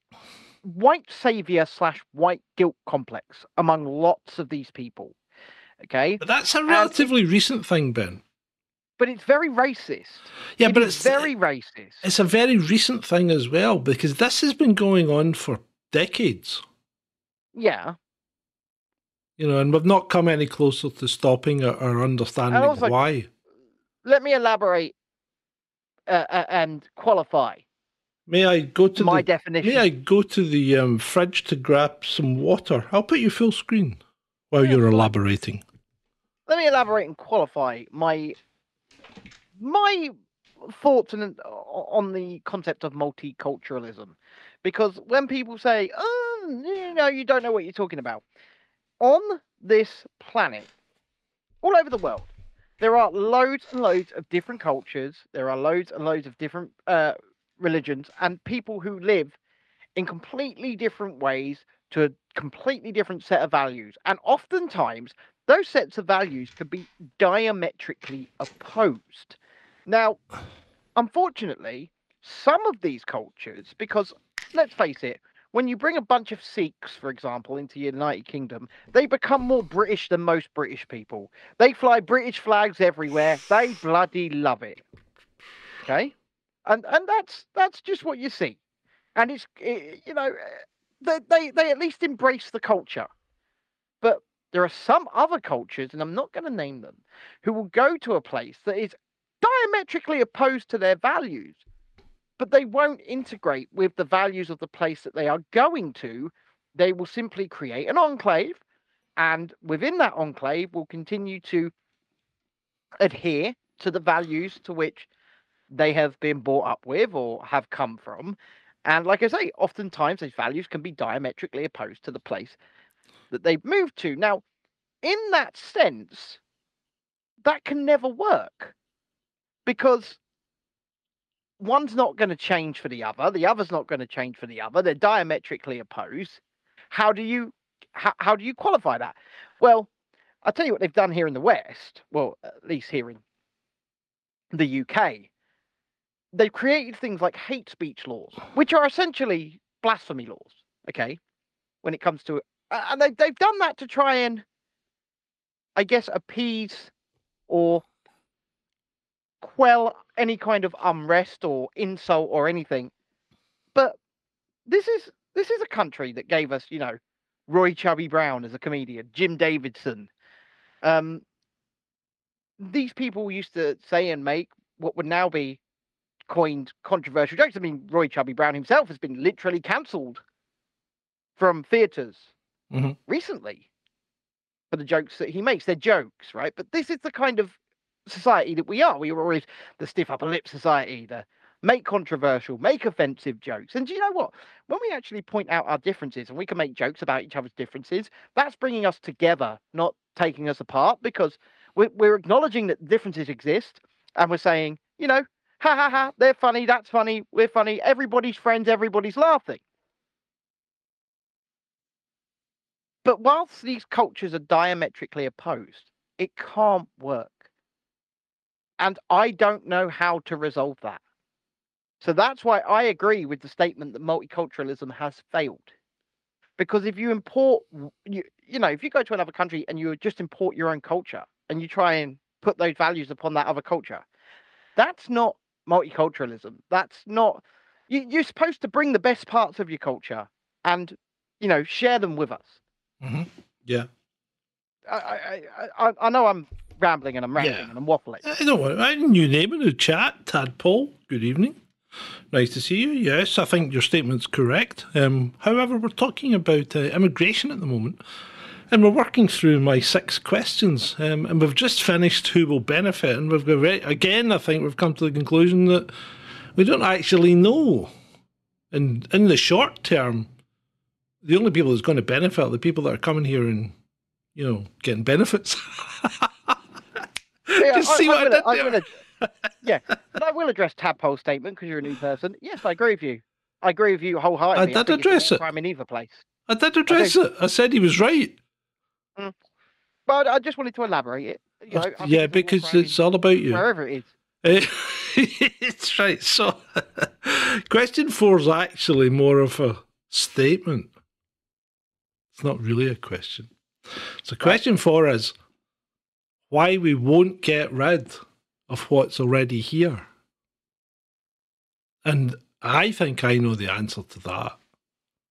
white savior slash white guilt complex among lots of these people. Okay, But that's a relatively recent thing, Ben. but it's very racist. Yeah, It but it's very racist. It's a very recent thing as well because this has been going on for decades, yeah, you know, and we've not come any closer to stopping or, or understanding also- why. let me elaborate uh, uh, and qualify May I go to my the definition. May I go to the um, fridge to grab some water? I'll put you full screen while Yeah, you're elaborating. let me elaborate and qualify my my thoughts on, on the concept of multiculturalism because when people say oh you know you don't know what you're talking about on this planet all over the world there are loads and loads of different cultures there are loads and loads of different uh, religions and people who live in completely different ways to a completely different set of values and oftentimes those sets of values could be diametrically opposed. Now, unfortunately, some of these cultures, because let's face it, when you bring a bunch of Sikhs, for example, into the United Kingdom, they become more British than most British people. They fly British flags everywhere. They bloody love it. Okay, and and that's that's just what you see, and it's it, you know eh, they, they they at least embrace the culture, but there are some other cultures, and I'm not going to name them, who will go to a place that is diametrically opposed to their values but they won't integrate with the values of the place that they are going to. They will simply create an enclave, and within that enclave, will continue to adhere to the values to which they have been brought up with or have come from. And like I say, oftentimes those values can be diametrically opposed to the place that they've moved to. Now, in that sense, that can never work because one's not going to change for the other. The other's not going to change for the other. They're diametrically opposed. How do you how, how do you qualify that? Well, I'll tell you what they've done here in the West. Well, at least here in the UK, they've created things like hate speech laws, which are essentially blasphemy laws. Okay, when it comes to it, and they they've done that to try and, I guess, appease or quell any kind of unrest or insult or anything. But this is this is a country that gave us, you know, Roy Chubby Brown as a comedian, Jim Davidson. Um, these people used to say and make what would now be coined controversial jokes. I mean, Roy Chubby Brown himself has been literally cancelled from theaters mm-hmm. recently for the jokes that he makes. They're jokes, right? But this is the kind of society that we are. We are always the stiff upper lip society, the make controversial, make offensive jokes. And do you know what? When we actually point out our differences and we can make jokes about each other's differences, that's bringing us together, not taking us apart, because we're, we're acknowledging that differences exist and we're saying, you know, ha ha ha, they're funny, that's funny, we're funny, everybody's friends, everybody's laughing. But whilst these cultures are diametrically opposed, it can't work. And I don't know how to resolve that. So that's why I agree with the statement that multiculturalism has failed. Because if you import, you, you know, if you go to another country and you just import your own culture and you try and put those values upon that other culture, that's not multiculturalism. That's not, you, you're supposed to bring the best parts of your culture and, you know, share them with us. Mm-hmm. Yeah. I, I, I, I know I'm rambling and I'm rambling yeah. and I'm waffling. I don't want a new name in the chat, Tadpole. Good evening. Nice to see you. Yes, I think your statement's correct. Um, however, we're talking about uh, immigration at the moment, and we're working through my six questions, um, and we've just finished who will benefit, and we've got again. I think we've come to the conclusion that we don't actually know, and in the short term, the only people that's going to benefit are the people that are coming here and you know getting benefits. yeah, Just I, see I, what I, I, did I yeah, but I will address Tadpole's statement because you're a new person. Yes, I agree with you. I agree with you wholeheartedly. I did address it. Crime in either place. I did address it. I said he was right. Mm. But I just wanted to elaborate it. You know, yeah, because it's all about you. Wherever it is. it's right. So, question four is actually more of a statement. It's not really a question. So, question four is why we won't get rid of what's already here. And I think I know the answer to that.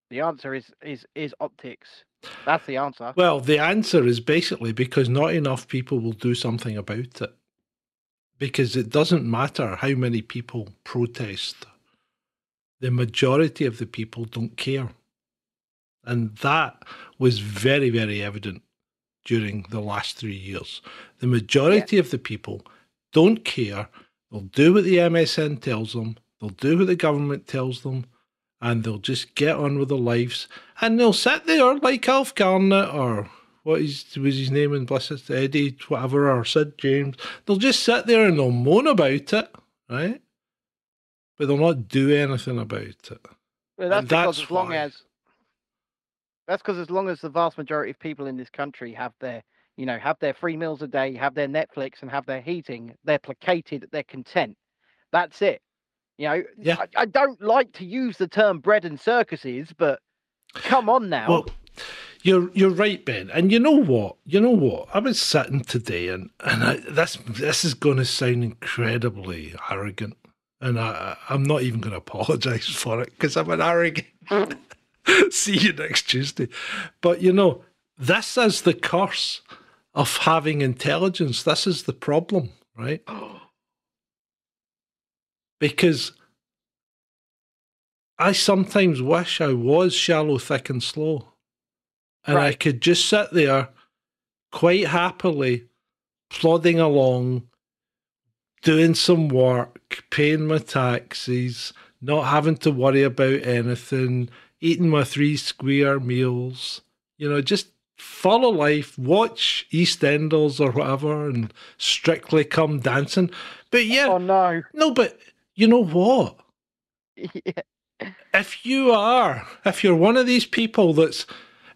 The answer is is is optics. That's the answer. Well, the answer is basically because not enough people will do something about it. Because it doesn't matter how many people protest. The majority of the people don't care. And that was very, very evident during the last three years. The majority yeah. of the people don't care. They'll do what the MSN tells them, they'll do what the government tells them, and they'll just get on with their lives. And they'll sit there like Alf Garnett or what is, was his name in Bliss Eddie, whatever, or Sid James. They'll just sit there and they'll moan about it, right? But they'll not do anything about it. Well, that's, that's as long as that's because as long as the vast majority of people in this country have their you know, have their three meals a day, have their Netflix, and have their heating. They're placated, they're content. That's it. You know, Yeah. I, I don't like to use the term bread and circuses, but come on now. Well, you're you're right, Ben. And you know what? You know what? I was sitting today, and and I, this this is going to sound incredibly arrogant, and I I'm not even going to apologise for it because I'm an arrogant. See you next Tuesday. But you know, this is the curse of having intelligence. This is the problem, right? Because I sometimes wish I was shallow, thick, and slow. And I could just sit there quite happily, plodding along, doing some work, paying my taxes, not having to worry about anything, eating my three square meals, you know, just follow life, watch EastEnders or whatever, and strictly come dancing. But yeah, oh no. no, but you know what? yeah. if you are, if you're one of these people that's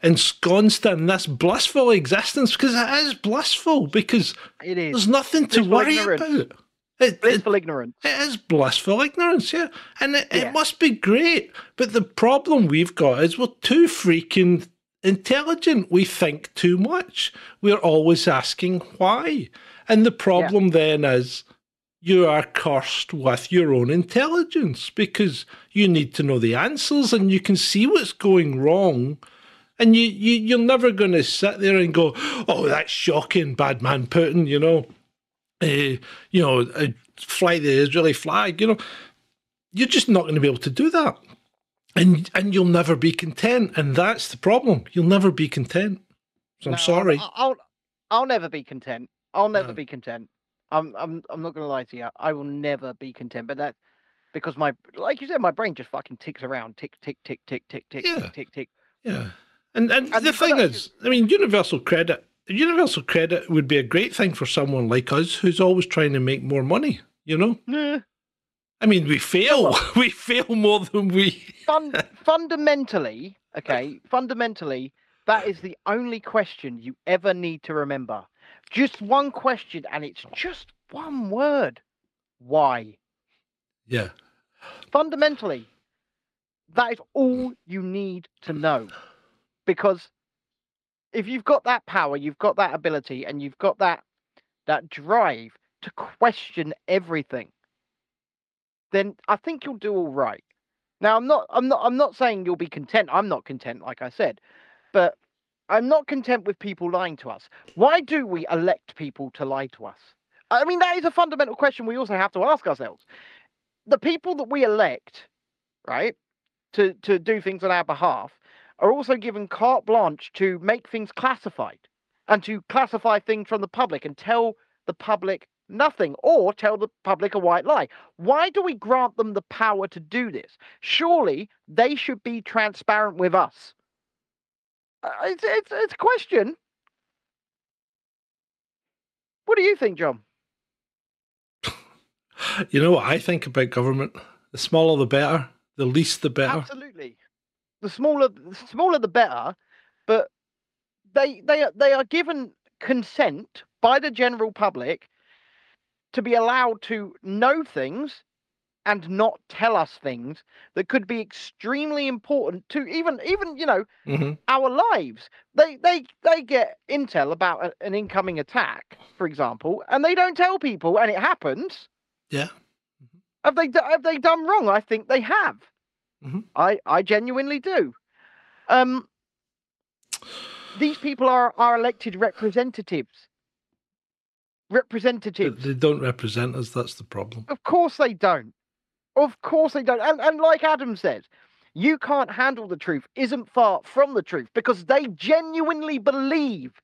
ensconced in this blissful existence, because it is blissful, because It is. there's nothing to Blissful worry ignorance. about. It, it, Blissful ignorance. it is blissful ignorance, yeah. And it, Yeah. it must be great. But the problem we've got is we're too freaking intelligent. We think too much. We're always asking why. And the problem then is you are cursed with your own intelligence because you need to know the answers and you can see what's going wrong. And you, you, you're never going to sit there and go, oh, that's shocking, bad man Putin, you know uh, you know, uh, fly the Israeli flag, you know, you're just not going to be able to do that. And and you'll never be content. And that's the problem. You'll never be content. So I'm sorry. I'll, I'll I'll never be content. I'll never No. be content. I'm I'm I'm not gonna lie to you. I will never be content. But that because my like you said, my brain just fucking ticks around, tick tick tick tick tick tick Yeah. tick tick tick. Yeah. And and, And the thing is, I mean, universal credit universal credit would be a great thing for someone like us who's always trying to make more money, you know? Nah. I mean, we fail. we fail more than we Fun, fundamentally, okay, fundamentally, that is the only question you ever need to remember. Just one question, and it's just one word. Why? Yeah. fundamentally, that is all you need to know. Because if you've got that power, you've got that ability, and you've got that that drive to question everything, then I think you'll do all right. Now I'm not I'm not I'm not saying you'll be content. I'm not content, like I said. But I'm not content with people lying to us. Why do we elect people to lie to us? I mean, that is a fundamental question we also have to ask ourselves the people that we elect, right, to to do things on our behalf, are also given carte blanche to make things classified and to classify things from the public and tell the public nothing or tell the public a white lie. Why do we grant them the power to do this? Surely they should be transparent with us. Uh, It's, it's, it's a question. What do you think, John? You know what I think about government? The smaller the better, the least the better. Absolutely. The smaller, the smaller the better. But they they are they are given consent by the general public to be allowed to know things and not tell us things that could be extremely important to even even you know hmm our lives. They they they get intel about a, an incoming attack, for example, and they don't tell people, and it happens. Yeah. Have they have they done wrong? I think they have. Mhm. I I genuinely do. Um, these people are are elected representatives. Representatives. they don't represent us. That's the problem. Of course they don't. Of course they don't. And and like Adam says, you can't handle the truth isn't far from the truth because they genuinely believe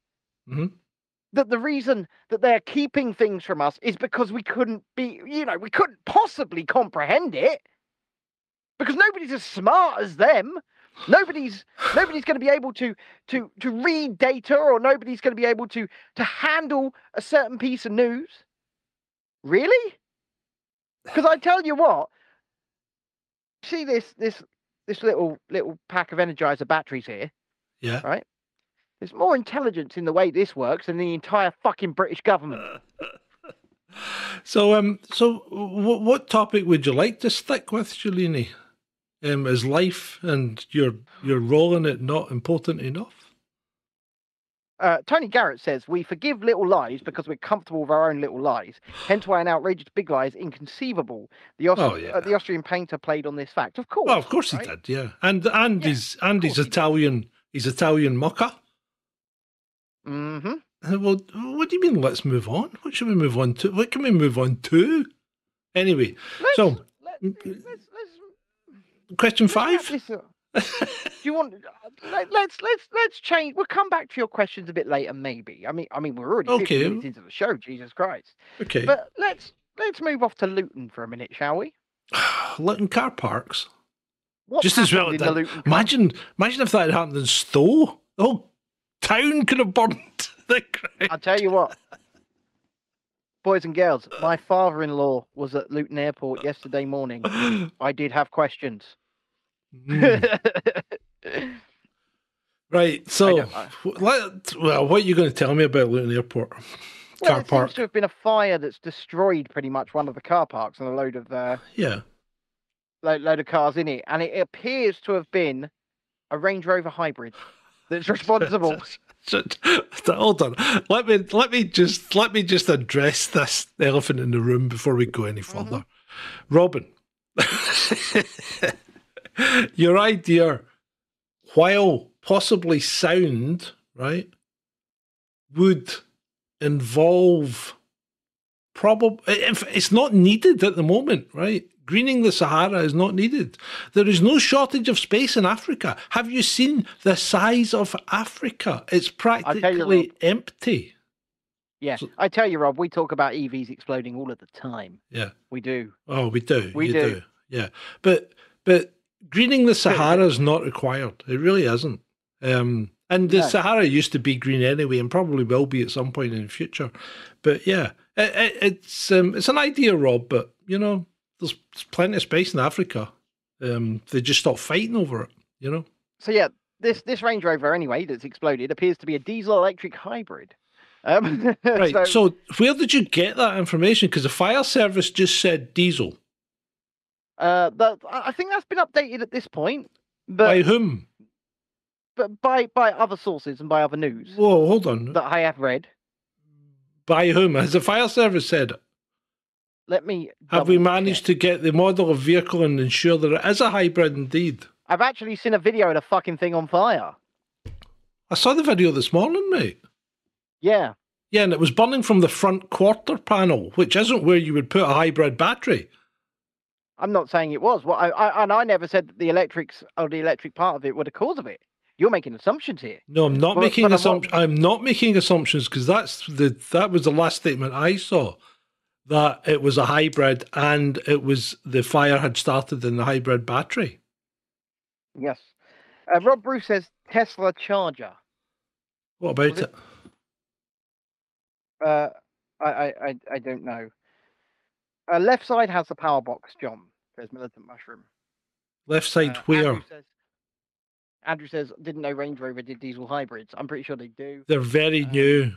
Mhm. that the reason that they're keeping things from us is because we couldn't be, you know, we couldn't possibly comprehend it because nobody's as smart as them. Nobody's nobody's going to be able to to to read data or nobody's going to be able to to handle a certain piece of news. Really? Because I tell you what, see this this this little little pack of Energizer batteries here. Yeah. Right. There's more intelligence in the way this works than the entire fucking British government. So, um, so what what topic would you like to stick with, Julini? Um, is life and your your role in it not important enough? uh, Tony Garrett says, We forgive little lies because we're comfortable with our own little lies. Hence why an outrageous big lie is inconceivable. The, Aust- oh, yeah. uh, the Austrian painter played on this fact. Of course. Well, of course right? he did, yeah. And and yeah, his and his Italian his Italian mocker. Mm-hmm. Uh, well what do you mean let's move on? What should we move on to? What can we move on to? Anyway. Let's, so let's, let's, question 5 uh, do you want? uh, Let, let's let's let's change. We'll come back to your questions a bit later, maybe. I mean, I mean, we're already 50 Okay. minutes into the show. Jesus Christ! Okay. But let's let's move off to Luton for a minute, shall we? Luton car parks. What Just as well in. Luton car- Imagine, imagine if that had happened in Stowe. The whole town could have burned. the ground. I'll tell you what, boys and girls. My father-in-law was at Luton Airport yesterday morning. I did have questions. Mm. Right. So, don't know. w- let, well, what are you going to tell me about Luton Airport Well, car it park? seems to have been a fire that's destroyed pretty much one of the car parks and a load of uh, Yeah. load, load of cars in it, and it appears to have been a Range Rover hybrid that's responsible. So- Hold on. Let me let me just let me just address this elephant in the room before we go any further. Robin, your idea, while possibly sound, right, would involve probably it's not needed at the moment, right? Greening the Sahara is not needed. There is no shortage of space in Africa. Have you seen the size of Africa? It's you, practically Rob. empty. Yeah, So- I tell you, Rob, we talk about EVs exploding all of the time. Yeah. We do. Oh, we do. We you do. Yeah. But but greening the Sahara is not required. It really isn't. Um, and the No. Sahara used to be green anyway, and probably will be at some point in the future. But yeah, it, it, it's um, it's an idea, Rob. But you know, there's, there's plenty of space in Africa. Um, they just stop fighting over it. You know. So yeah, this this Range Rover anyway that's exploded appears to be a diesel electric hybrid. Um, Right. so, So, where did you get that information? Because the fire service just said diesel. Uh, that, I think that's been updated at this point, But By whom? but by by other sources and by other news Whoa, hold on. that I have read. By whom? Has the fire service said? Let me. Have we managed check. to get the model of vehicle and ensure that it is a hybrid indeed? I've actually seen a video of the fucking thing on fire. I saw the video this morning, mate. Yeah. Yeah, and it was burning from the front quarter panel, which isn't where you would put a hybrid battery. I'm not saying it was. Well, I, I, and I never said that the electrics or the electric part of it were the cause of it. You're making assumptions here. No, I'm not Well, making but I'm not- assumptions. I'm not making assumptions because that's the that was the last statement I saw that it was a hybrid and it was the fire had started in the hybrid battery. Yes. Uh, Rob Bruce says Tesla charger. What about Was it? it- Uh, I, I, I don't know. Uh, left side has the power box. John says militant mushroom. Left side Uh, where? Andrew says, Andrew says didn't know Range Rover did diesel hybrids. I'm pretty sure they do. They're very um, new.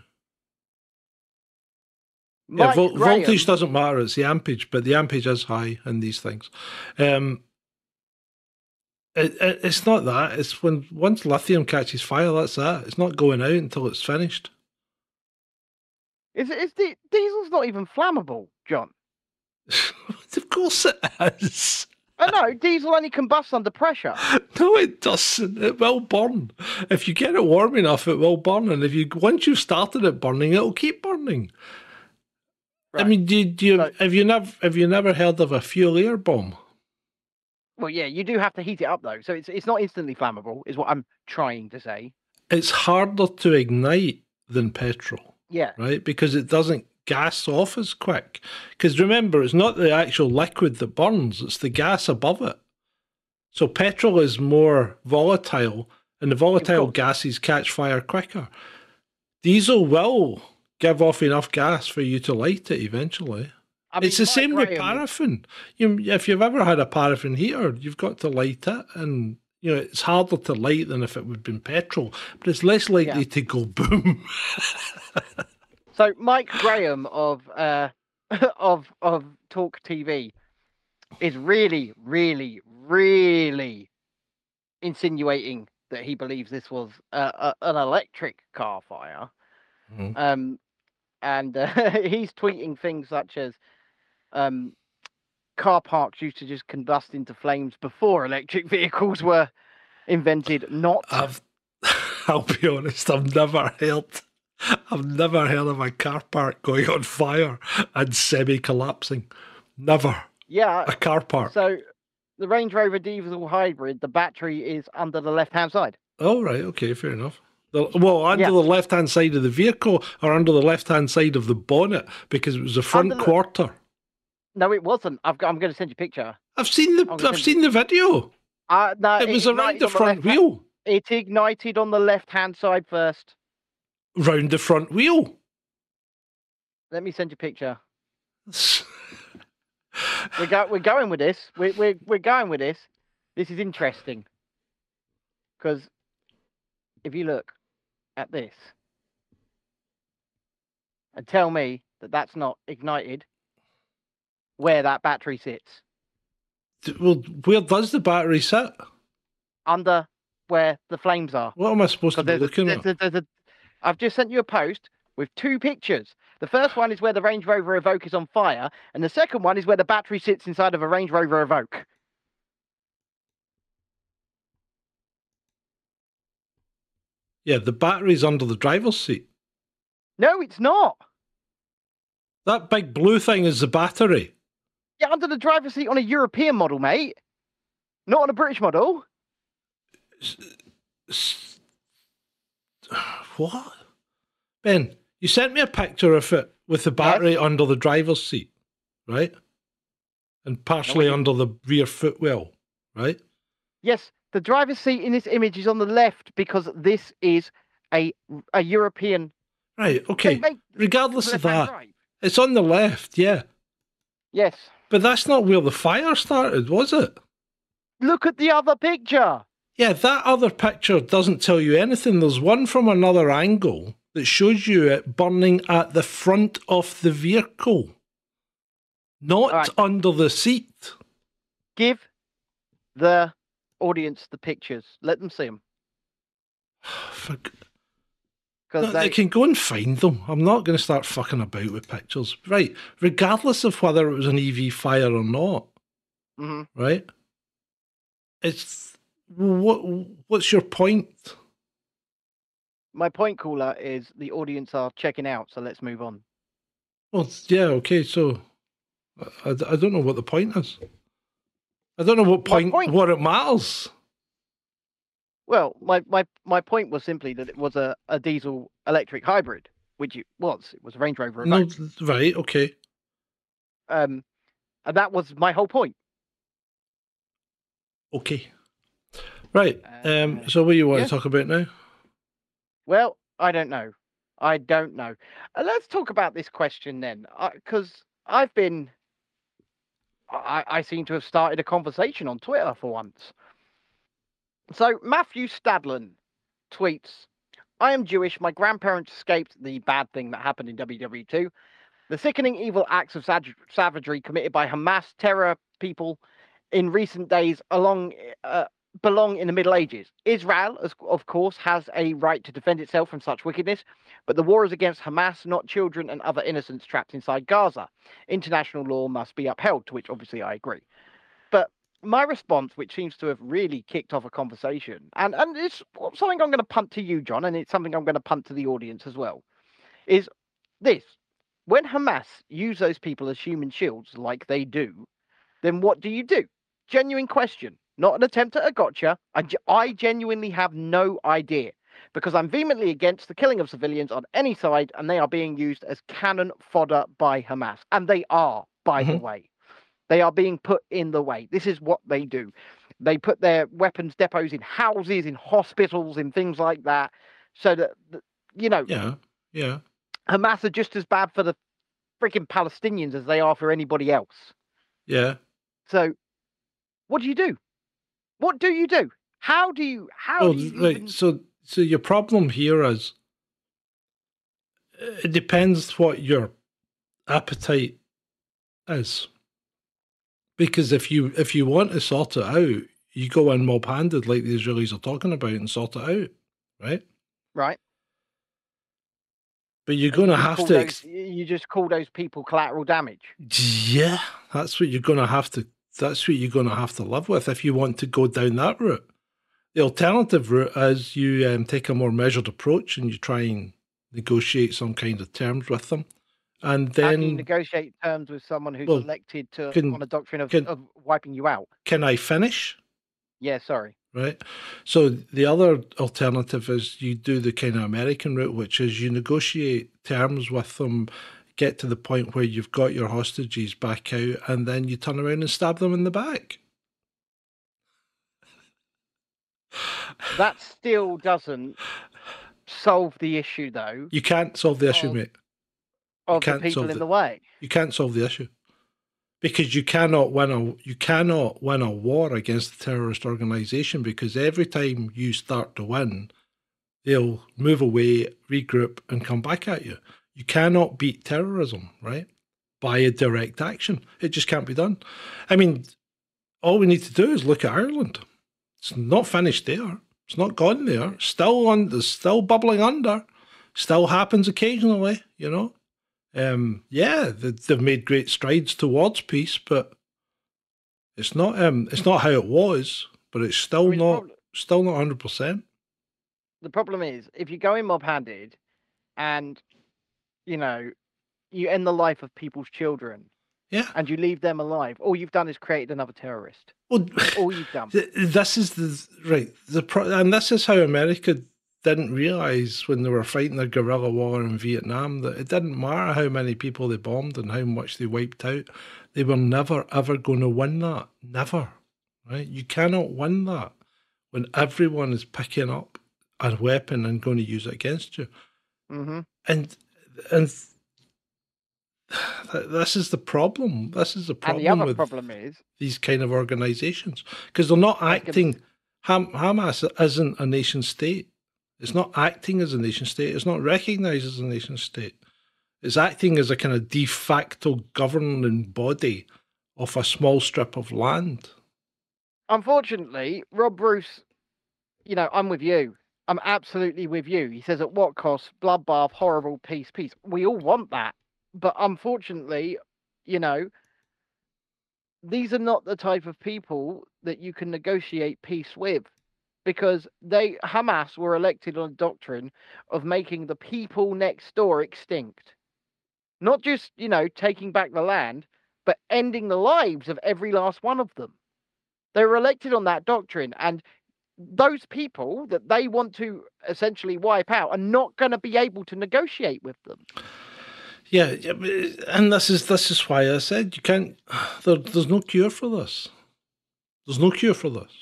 Yeah, vol- Graham- voltage doesn't matter. It's the ampage, but the ampage is high in these things. Um, it, it, it's not that. It's when once lithium catches fire, that's that. It's not going out until it's finished. Is is the diesel's not even flammable, John? of course it is. I know diesel only combusts under pressure. No, it doesn't. It will burn. If you get it warm enough, it will burn. And if you once you've started it burning, it'll keep burning. I mean, do, you- do you So- have you never have you never heard of a fuel air bomb? Well, yeah, you do have to heat it up though, so it's it's not instantly flammable, is what I'm trying to say. It's harder to ignite than petrol. Yeah, right? Because it doesn't gas off as quick. Because remember, it's not the actual liquid that burns, it's the gas above it. So petrol is more volatile, and the volatile gases catch fire quicker. Diesel will give off enough gas for you to light it eventually. I mean, it's the same with paraffin. You, if you've ever had a paraffin heater, you've got to light it, and You know, it's harder to light than if it would have been petrol, but it's less likely Yeah. to go boom. So Mike Graham of uh, of of Talk TV is really, really, really insinuating that he believes this was uh, a, an electric car fire. Mhm. Um, and uh, he's tweeting things such as um, car parks used to just combust into flames before electric vehicles were invented. Not I've, I'll be honest, I've never heard, I've never heard of a car park going on fire and semi collapsing. Never. yeah. A car park. So the Range Rover diesel hybrid, the battery is under the left hand side. Oh, right. Okay, fair enough. The, well, under Yeah. the left hand side of the vehicle or under the left hand side of the bonnet because it was the front the- quarter. No, it wasn't. I've got, I'm going to send you a picture. I've seen the I've seen the video. Uh, no, It was around the on front left-hand- wheel. It ignited on the left hand side first. Round the front wheel. Let me send you a picture. We're go, we're going with this. We're we're we're going with this. This is interesting because if you look at this and tell me that that's not ignited, where that battery sits well, where does the battery sit? under where the flames are. What am I supposed to be looking there's at? there's a- I've just sent you a post with two pictures. The first one is where the Range Rover Evoque is on fire, and the second one is where the battery sits inside of a Range Rover Evoque. Yeah, the battery's under the driver's seat. No, it's not. That big blue thing is the battery. Yeah, under the driver's seat on a European model, mate. Not on a British model. S- What? Ben, you sent me a picture of it with the battery under the driver's seat, right? And partially you- under the rear footwell, right? Yes, the driver's seat in this image is on the left because this is a a European. Right, okay. Regardless of that, it's on the left, yeah. Yes. But that's not where the fire started, was it? Look at the other picture. Yeah, that other picture doesn't tell you anything. There's one from another angle that shows you it burning at the front of the vehicle, not Alright. under the seat. Give the audience the pictures. Let them see them For- No, they. they can go and find them. I'm not going to start fucking about with pictures. Right. Regardless of whether it was an EV fire or not, Mhm. right? It's what what's your point? My point, caller, is the audience are checking out. So let's move on. Well, yeah, okay, so I, I- I don't know what the point is. I don't know what point, point? what it matters. Well, my, my, my point was simply that it was a, a diesel electric hybrid, which it was. It was a Range Rover. No, right, okay. Um, and that was my whole point. Okay. Right. Um Uh, so what do you want yeah. to talk about now? Well, I don't know. I don't know. Uh, let's talk about this question then, because I've been. I, I seem to have started a conversation on Twitter for once. So Matthew Stadlen tweets, "I am Jewish. My grandparents escaped the bad thing that happened in WW2. The sickening evil acts of sav- savagery committed by Hamas terror people in recent days along uh, belong in the Middle Ages. Israel, of course, has a right to defend itself from such wickedness, but the war is against Hamas, not children and other innocents trapped inside Gaza. International law must be upheld, to which obviously I agree. But my response, which seems to have really kicked off a conversation, and, and it's something I'm going to punt to you, John, and it's something I'm going to punt to the audience as well, is this. When Hamas use those people as human shields like they do, then what do you do? Genuine question, not an attempt at a gotcha. I, I genuinely have no idea because I'm vehemently against the killing of civilians on any side and they are being used as cannon fodder by Hamas. And they are, by the Mhm. way. They are being put in the way. This is what they do. They put their weapons depots in houses, in hospitals, in things like that, so that, that you know, Yeah. Yeah. Hamas are just as bad for the freaking Palestinians as they are for anybody else. Yeah. So, what do you do? What do you do? How do you? How Oh, do you right. even- So, so your problem here is it depends what your appetite is. Because if you if you want to sort it out, you go in mob handed like the Israelis are talking about and sort it out, right? right? But you're going to have to. those- you just call those people collateral damage. yeah, that's what you're going to have to. That's what you're going to have to live with if you want to go down that route. The alternative route is you um, take a more measured approach and you try and negotiate some kind of terms with them, and How do you then negotiate terms with someone who's Well, elected to can- on a doctrine of, can- of wiping you out? can I finish? Yeah, sorry. right? So the other alternative is you do the kind of American route, which is you negotiate terms with them, get to the point where you've got your hostages back out, and then you turn around and stab them in the back. That still doesn't solve the issue, though, You can't solve the issue, Oh. mate. of the can't people solve in it. the way. You can't solve the issue because you cannot win a you cannot win a war against a terrorist organization because every time you start to win, they'll move away, regroup, and come back at you. You cannot beat terrorism, right? By a direct action. It just can't be done. I mean, all we need to do is look at Ireland. It's not finished there. It's not gone there. Still on. It's still bubbling under. Still happens occasionally, you know. Um, yeah, they, they've made great strides towards peace, but it's not. Um, it's not how it was, but it's I still mean, not. Still not hundred percent. the problem is if you go in mob handed and you know you end the life of people's children Yeah. and you leave them alive all you've done is created another terrorist Well, all you've done this is the right. The pro- and this is how America didn't realize when they were fighting the guerrilla war in Vietnam that it didn't matter how many people they bombed and how much they wiped out. They were never ever going to win that. Never. Right? You cannot win that when everyone is picking up a weapon and going to use it against you. hmm And and th- this is the problem. This is the problem. and the other with problem is these kind of organizations because they're not I was gonna acting. Ham, Hamas isn't a nation state. It's not acting as a nation state. It's not recognized as a nation state. It's acting as a kind of de facto governing body of a small strip of land. unfortunately rob bruce you know i'm with you i'm absolutely with you. He says at what cost? Bloodbath horrible peace peace. We all want that but unfortunately you know these are not the type of people that you can negotiate peace with because they hamas were elected on a doctrine of making the people next door extinct. Not just you know taking back the land but ending the lives of every last one of them. They were elected on that doctrine, and those people that they want to essentially wipe out are not going to be able to negotiate with them. Yeah, yeah, uh, and this is this is why I said you can't. There, there's no cure for this. There's no cure for this.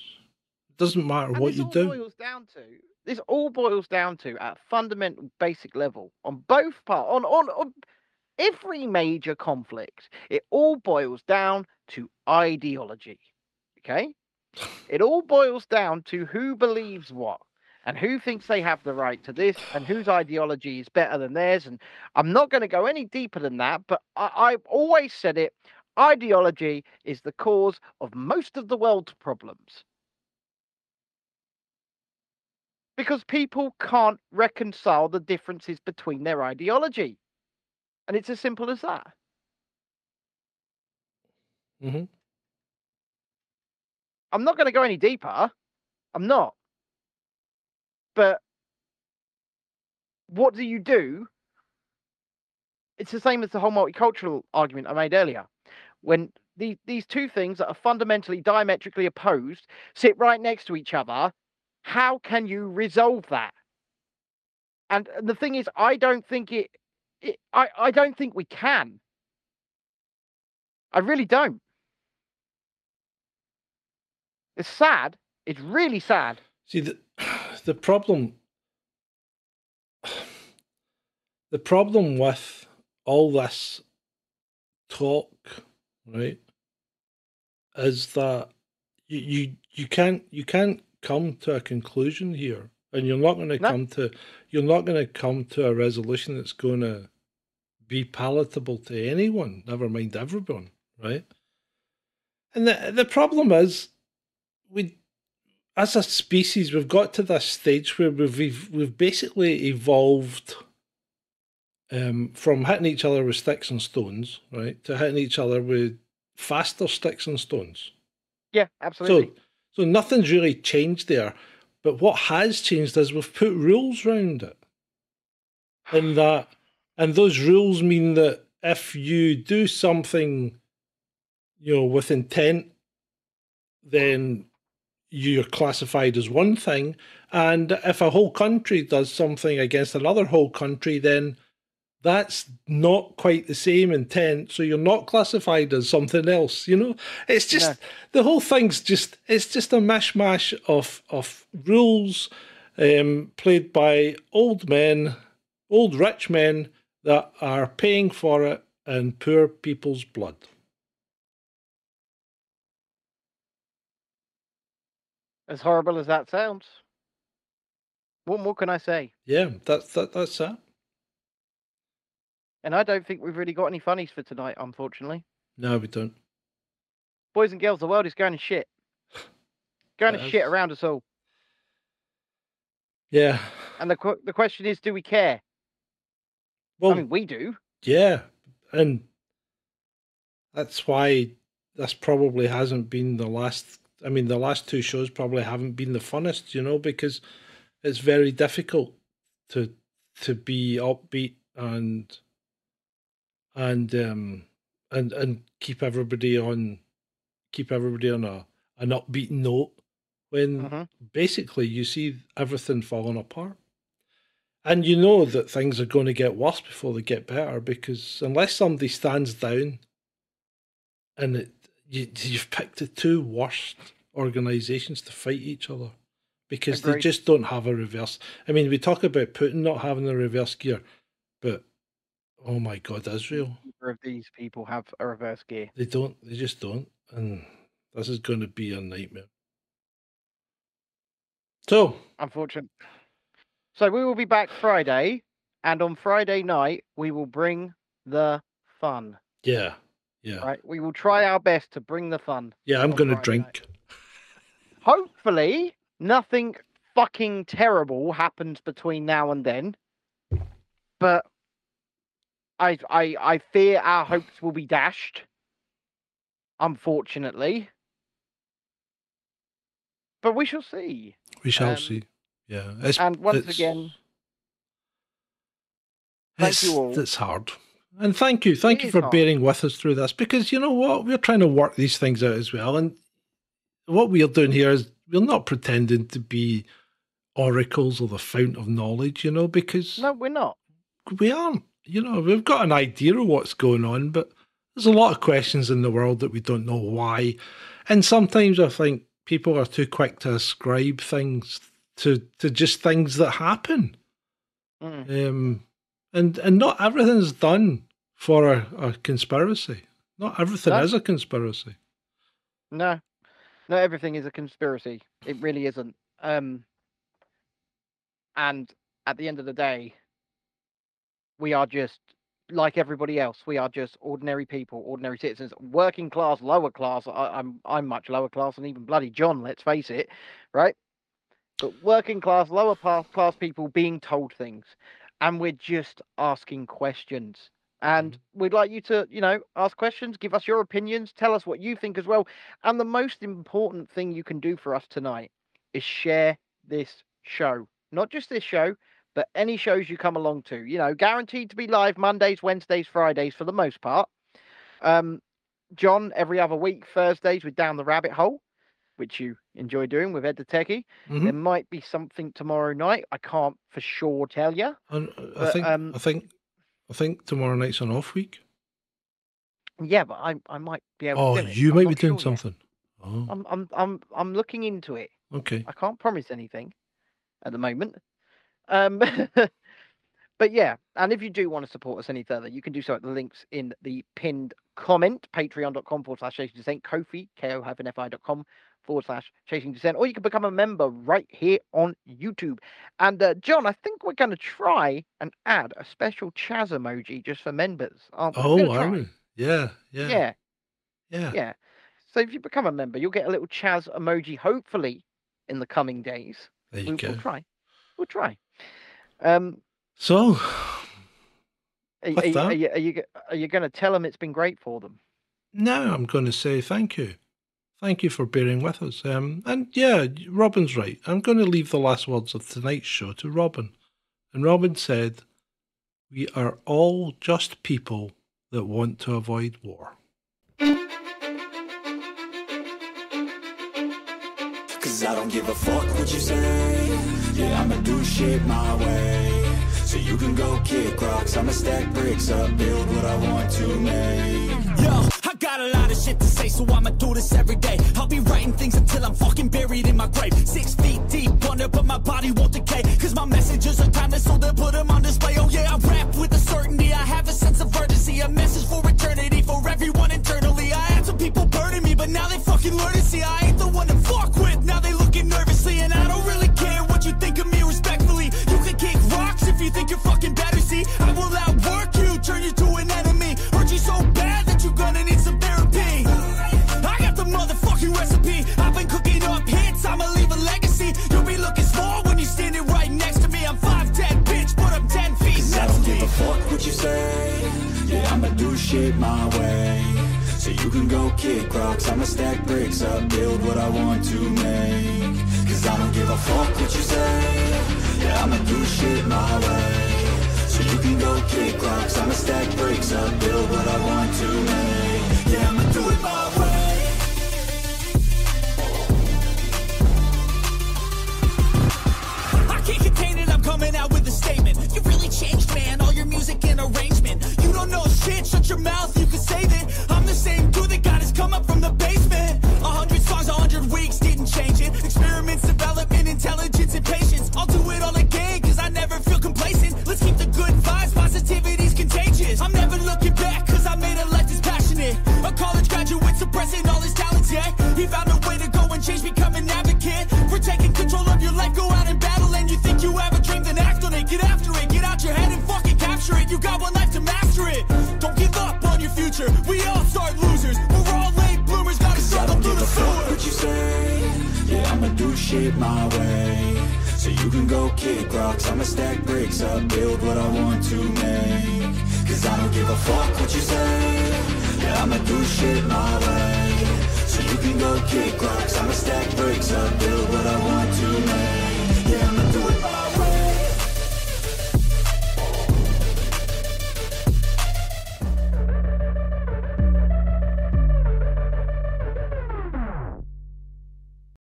It doesn't matter And what this you all do. boils down to this all boils down to at a fundamental basic level on both part on, on on every major conflict. It all boils down to ideology. Okay, it all boils down to who believes what. And who thinks they have the right to this, and whose ideology is better than theirs? And I'm not going to go any deeper than that, but I, I've always said it ideology is the cause of most of the world's problems. Because people can't reconcile the differences between their ideology. And it's as simple as that. hmm I'm not going to go any deeper. I'm not. But what do you do? It's the same as the whole multicultural argument I made earlier. When these these two things that are fundamentally diametrically opposed sit right next to each other, how can you resolve that? And the thing is, I don't think it, it I, I don't think we can. I really don't. It's sad. It's really sad. See the the problem. The problem with all this talk, right, is that you you, you can't you can't come to a conclusion here, and you're not going to No. come to you're not going to come to a resolution that's going to be palatable to anyone, never mind everyone, right? And the the problem is, we as a species we've got to this stage where we've we've, we've basically evolved um, from hitting each other with sticks and stones, right, to hitting each other with faster sticks and stones. Yeah, absolutely. So, so nothing's really changed there. But what has changed is we've put rules around it, and that, and those rules mean that if you do something, you know, with intent, then you're classified as one thing, and if a whole country does something against another whole country, then that's not quite the same intent, so you're not classified as something else. You know, it's just No. the whole thing's just it's just a mishmash of of rules um, played by old men, old rich men that are paying for it in poor people's blood. As horrible as that sounds. What more can I say? Yeah, that's that, that's that. And I don't think we've really got any funnies for tonight, unfortunately. No, we don't. Boys and girls, the world is going to shit. Going to It shit around us all. Yeah. And the qu- the question is, do we care? Well, I mean, we do. Yeah, and that's why this probably hasn't been the last. I mean, the last two shows probably haven't been the funnest, you know, because it's very difficult to to be upbeat and and um and and keep everybody on keep everybody on a an upbeat note when Mhm. basically you see everything falling apart. And you know that things are going to get worse before they get better because unless somebody stands down and it, you, you've picked the two worst organizations to fight each other because they just don't have a reverse. I mean, we talk about Putin not having a reverse gear, but oh my God, Israel, Neither of these people have a reverse gear. they don't, they just don't. And this is going to be a nightmare. So, Unfortunate. So we will be back Friday, and on Friday night we will bring the fun. yeah, yeah, Right? We will try our best to bring the fun. yeah, I'm going to drink. night. Hopefully, nothing fucking terrible happens between now and then. But I I I fear our hopes will be dashed. Unfortunately. But we shall see. We shall Um, see. Yeah, it's, And once it's- again, thank it's, you all. It's hard. And thank you. Thank It you for hard. bearing with us through this because you know what? We're trying to work these things out as well. And what we're doing here is we're not pretending to be oracles or the fount of knowledge, you know, because no, we're not. we aren't. You know, we've got an idea of what's going on, but there's a lot of questions in the world that we don't know why. And sometimes I think people are too quick to ascribe things to to just things that happen. Mm. Um, and and not everything's done for a, a conspiracy. Not everything No. is a conspiracy. No, not everything is a conspiracy. It really isn't. Um, and at the end of the day, we are just like everybody else. We are just ordinary people, ordinary citizens, working class, lower class. I, I'm I'm much lower class than even bloody John. Let's face it, right? But working class, lower class people being told things, and we're just asking questions. And we'd like you to, you know, ask questions, give us your opinions, tell us what you think as well. And the most important thing you can do for us tonight is share this show. Not just this show, but any shows you come along to. You know, guaranteed to be live Mondays, Wednesdays, Fridays for the most part. Um, John, every other week, Thursdays with Down the Rabbit Hole, which you enjoy doing with Ed the Techie. Mhm. There might be something tomorrow night. I can't for sure tell you. Uh, I but, think um, I think I think tomorrow night's an off week. Yeah, but I I might be able Oh, to. do you I'm might be doing sure something. Oh, I'm I'm I'm I'm looking into it. okay. I can't promise anything at the moment. Um, but yeah, and if you do want to support us any further, you can do so at the links in the pinned comment, patreon.com forward slash Dissent, Ko-fi, ko-fi.com forward slash Chasing Dissent, or you can become a member right here on YouTube. And uh, John, I think we're going to try and add a special Chaz emoji just for members. Aren't we? Oh, are we? Yeah, yeah, yeah, yeah, yeah. So if you become a member, you'll get a little Chaz emoji, hopefully, in the coming days. There you we, go. We'll try. We'll try. Um, so, are, are, are, you, are you, you going to tell them it's been great for them? No, I'm going to say thank you thank you for bearing with us. Um, and yeah, Robin's right. I'm going to leave the last words of tonight's show to Robin. And Robin said, We are all just people that want to avoid war. Cause I don't give a fuck what you say. Yeah, I'ma do shit my way. So you can go kick rocks, I'ma stack bricks up, build what I want to make. Yo, I got a shit to say, so I'ma do this every day. I'll be